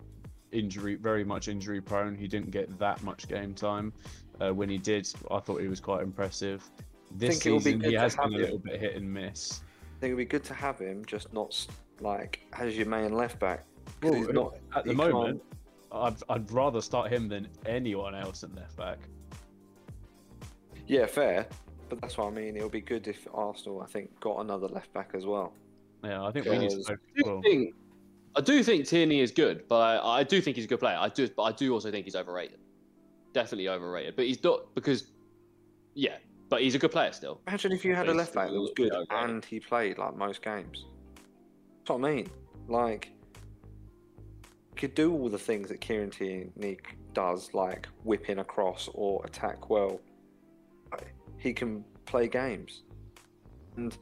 injury very much injury prone. He didn't get that much game time. Uh, when he did, I thought he was quite impressive. This think it be season he has have been a little bit hit and miss. I think it'd be good to have him, just not like as your main left back. Well, he's not At the moment, I'd, I'd rather start him than anyone else at left back. Yeah, fair. But that's what I mean. It'll be good if Arsenal, I think, got another left back as well. Yeah, I think we need to. Because- go- I do well, think, I do think Tierney is good, but I, I do think he's a good player. I do, but I do also think he's overrated. Definitely overrated. But he's not because, yeah, but he's a good player still. Imagine if you had a left back that was good and he played like most games. That's what I mean. Like, he could do all the things that Kieran Tierney does, like whipping across or attack well. He can play games, and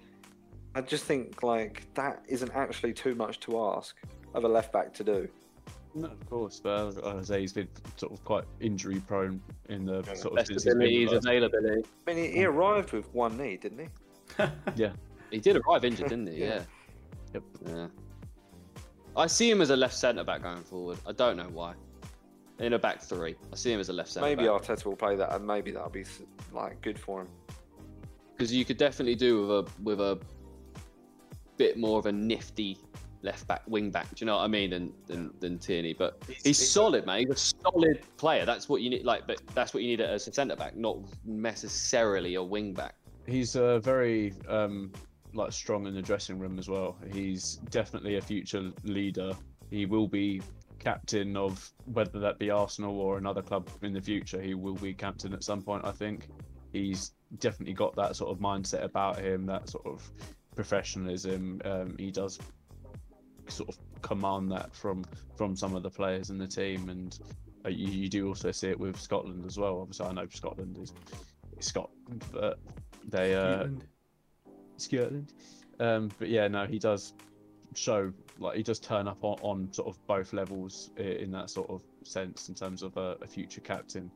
I just think like that isn't actually too much to ask of a left back to do. No, of course, but as I say, he's been sort of quite injury prone in the Yeah. sort of Best since he's been abilities, with us. availability. I mean, he, he arrived with one knee, didn't he? *laughs* Yeah, he did arrive injured, didn't he? *laughs* Yeah. Yeah. Yep. Yeah. I see him as a left centre back going forward. I don't know why. In a back three, I see him as a left centre Maybe back Arteta will play that, and maybe that'll be like good for him. because you could definitely do with a with a bit more of a nifty left back, wing back. Do you know what I mean? Than than, than Tierney, but he's solid, man. He's a solid player. That's what you need. Like, but that's what you need as a centre back, not necessarily a wing back. He's uh, very um, like strong in the dressing room as well. He's definitely a future leader. He will be captain of whether that be Arsenal or another club in the future. He will be captain at some point. I think he's definitely got that sort of mindset about him. That sort of professionalism. Um, he does sort of command that from from some of the players in the team, and uh, you, you do also see it with Scotland as well. Obviously, I know Scotland is, is Scotland, but they uh, Scotland. Um, but yeah, no, he does show like he does turn up on, on sort of both levels i- in that sort of sense in terms of a, a future captain.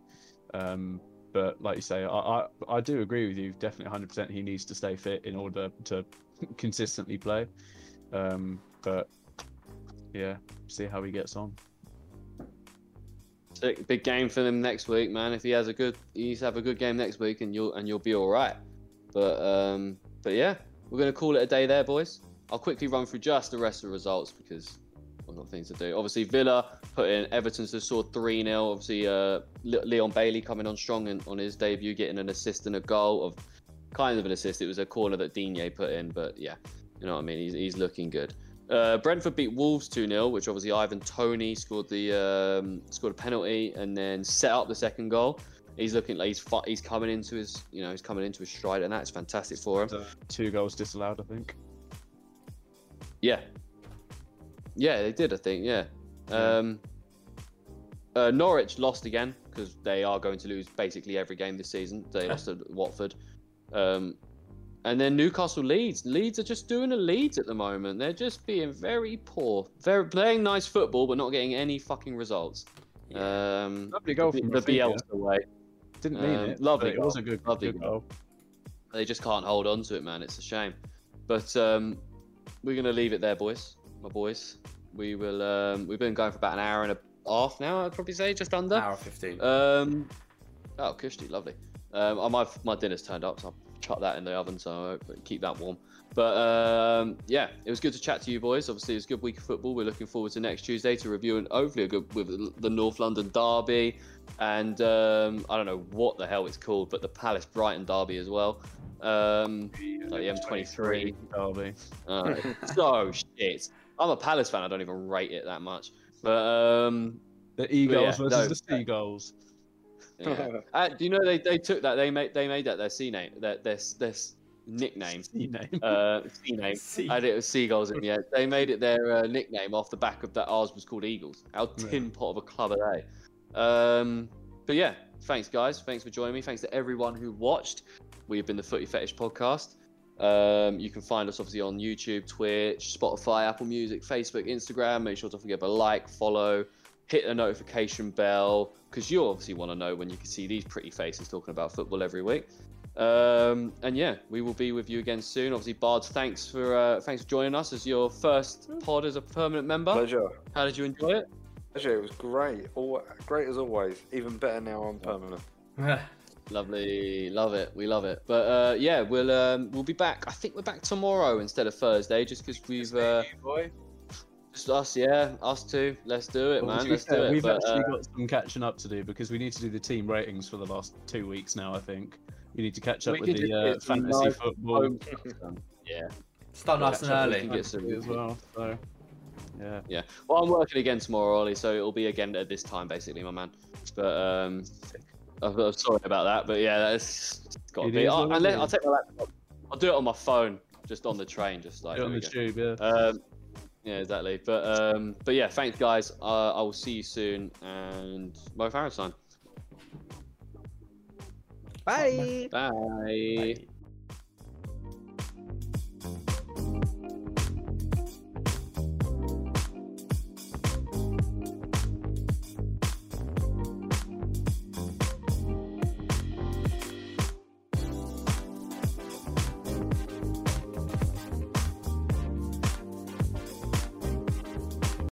Um, but like you say, I, I I do agree with you. Definitely, 100%. He needs to stay fit in order to *laughs* consistently play. Um, but yeah, see how he gets on. Big game for them next week, man. If he has a good, he's have a good game next week, and you'll and you'll be all right. But um, but yeah, we're gonna call it a day there, boys. I'll quickly run through just the rest of the results because I've got things to do. Obviously, Villa put in Everton to score three 0 Obviously, uh, Leon Bailey coming on strong and on his debut, getting an assist and a goal of kind of an assist. It was a corner that Digne put in, but yeah, you know what I mean. He's, he's looking good. Uh, Brentford beat Wolves 2 0, which obviously Ivan Toney scored the um, scored a penalty and then set up the second goal. He's looking like he's fi- he's coming into his you know he's coming into his stride and that's fantastic for him. Two goals disallowed, I think. Yeah, yeah, they did. I think yeah. Yeah. Um, uh, Norwich lost again because they are going to lose basically every game this season. They *laughs* lost to Watford. Um, and then Newcastle Leeds. Leeds are just doing a Leeds at the moment. They're just being very poor. They're playing nice football, but not getting any fucking results. Um, Lovely goal from the Raphinha. Bielsa way. Didn't mean Um, it. lovely but It was a good, Lovely good goal. goal. They just can't hold on to it, man. It's a shame. But um, we're gonna leave it there, boys. My boys. We will. Um, we've been going for about an hour and a half now. I'd probably say just under. Hour 15. Um, oh, cushy, lovely. Um, oh, my my dinner's turned up, so I'll chuck that in the oven, so I keep that warm. But um, yeah, it was good to chat to you boys. Obviously, it was a good week of football. We're looking forward to next Tuesday to review and hopefully a good with the North London derby, and um, I don't know what the hell it's called, but the Palace Brighton derby as well. Um, Like the M23. derby. uh, *laughs* so shit. I'm a Palace fan. I don't even rate it that much. But um, The Eagles yeah, versus no. the Seagulls. Yeah. *laughs* uh, do you know they, they took that they made they made that their C name their their, their nickname *laughs* Sea name. uh C name *laughs* See, and it was seagulls in the end. They made it their uh, nickname off the back of that ours was called Eagles. How Yeah. tin pot of a club are they? Um, but yeah, thanks guys. Thanks for joining me. Thanks to everyone who watched. We've been the Footy Fetish podcast. Um, you can find us obviously on YouTube, Twitch, Spotify, Apple Music, Facebook, Instagram. Make sure to forget a like, follow, hit the notification bell because you obviously want to know when you can see these pretty faces talking about football every week. Um, and yeah, we will be with you again soon. Obviously, Bards, thanks for uh, thanks for joining us as your first pod as a permanent member. Pleasure. How did you enjoy it? Pleasure. It was great. All, great as always. Even better now I'm permanent. *laughs* Lovely, love it. We love it. But uh, yeah, we'll um, we'll be back. I think we're back tomorrow instead of Thursday, just because we've uh, boy. Just us, yeah, us two. Let's do it, Well, man. Let's fair, do it. We've But, actually uh, got some catching up to do because we need to do the team ratings for the last two weeks now. I think we need to catch up with the uh, fantasy nice football home *laughs* stuff done. yeah. Start nice and up, we early. can get some- as well. So yeah, Yeah. Well, I'm working again tomorrow, Ollie, so it'll be again at this time, basically, my man. But um, I'm, I'm sorry about that, but yeah, that's got to be. is I'll, I'll, let- I'll take my laptop. I'll do it on my phone, just on the train, just like. on the go. tube. Yeah. Um, yeah, exactly. But um, but yeah, thanks guys. Uh, I will see you soon, and Mo Farah's time. Bye. Bye. Bye.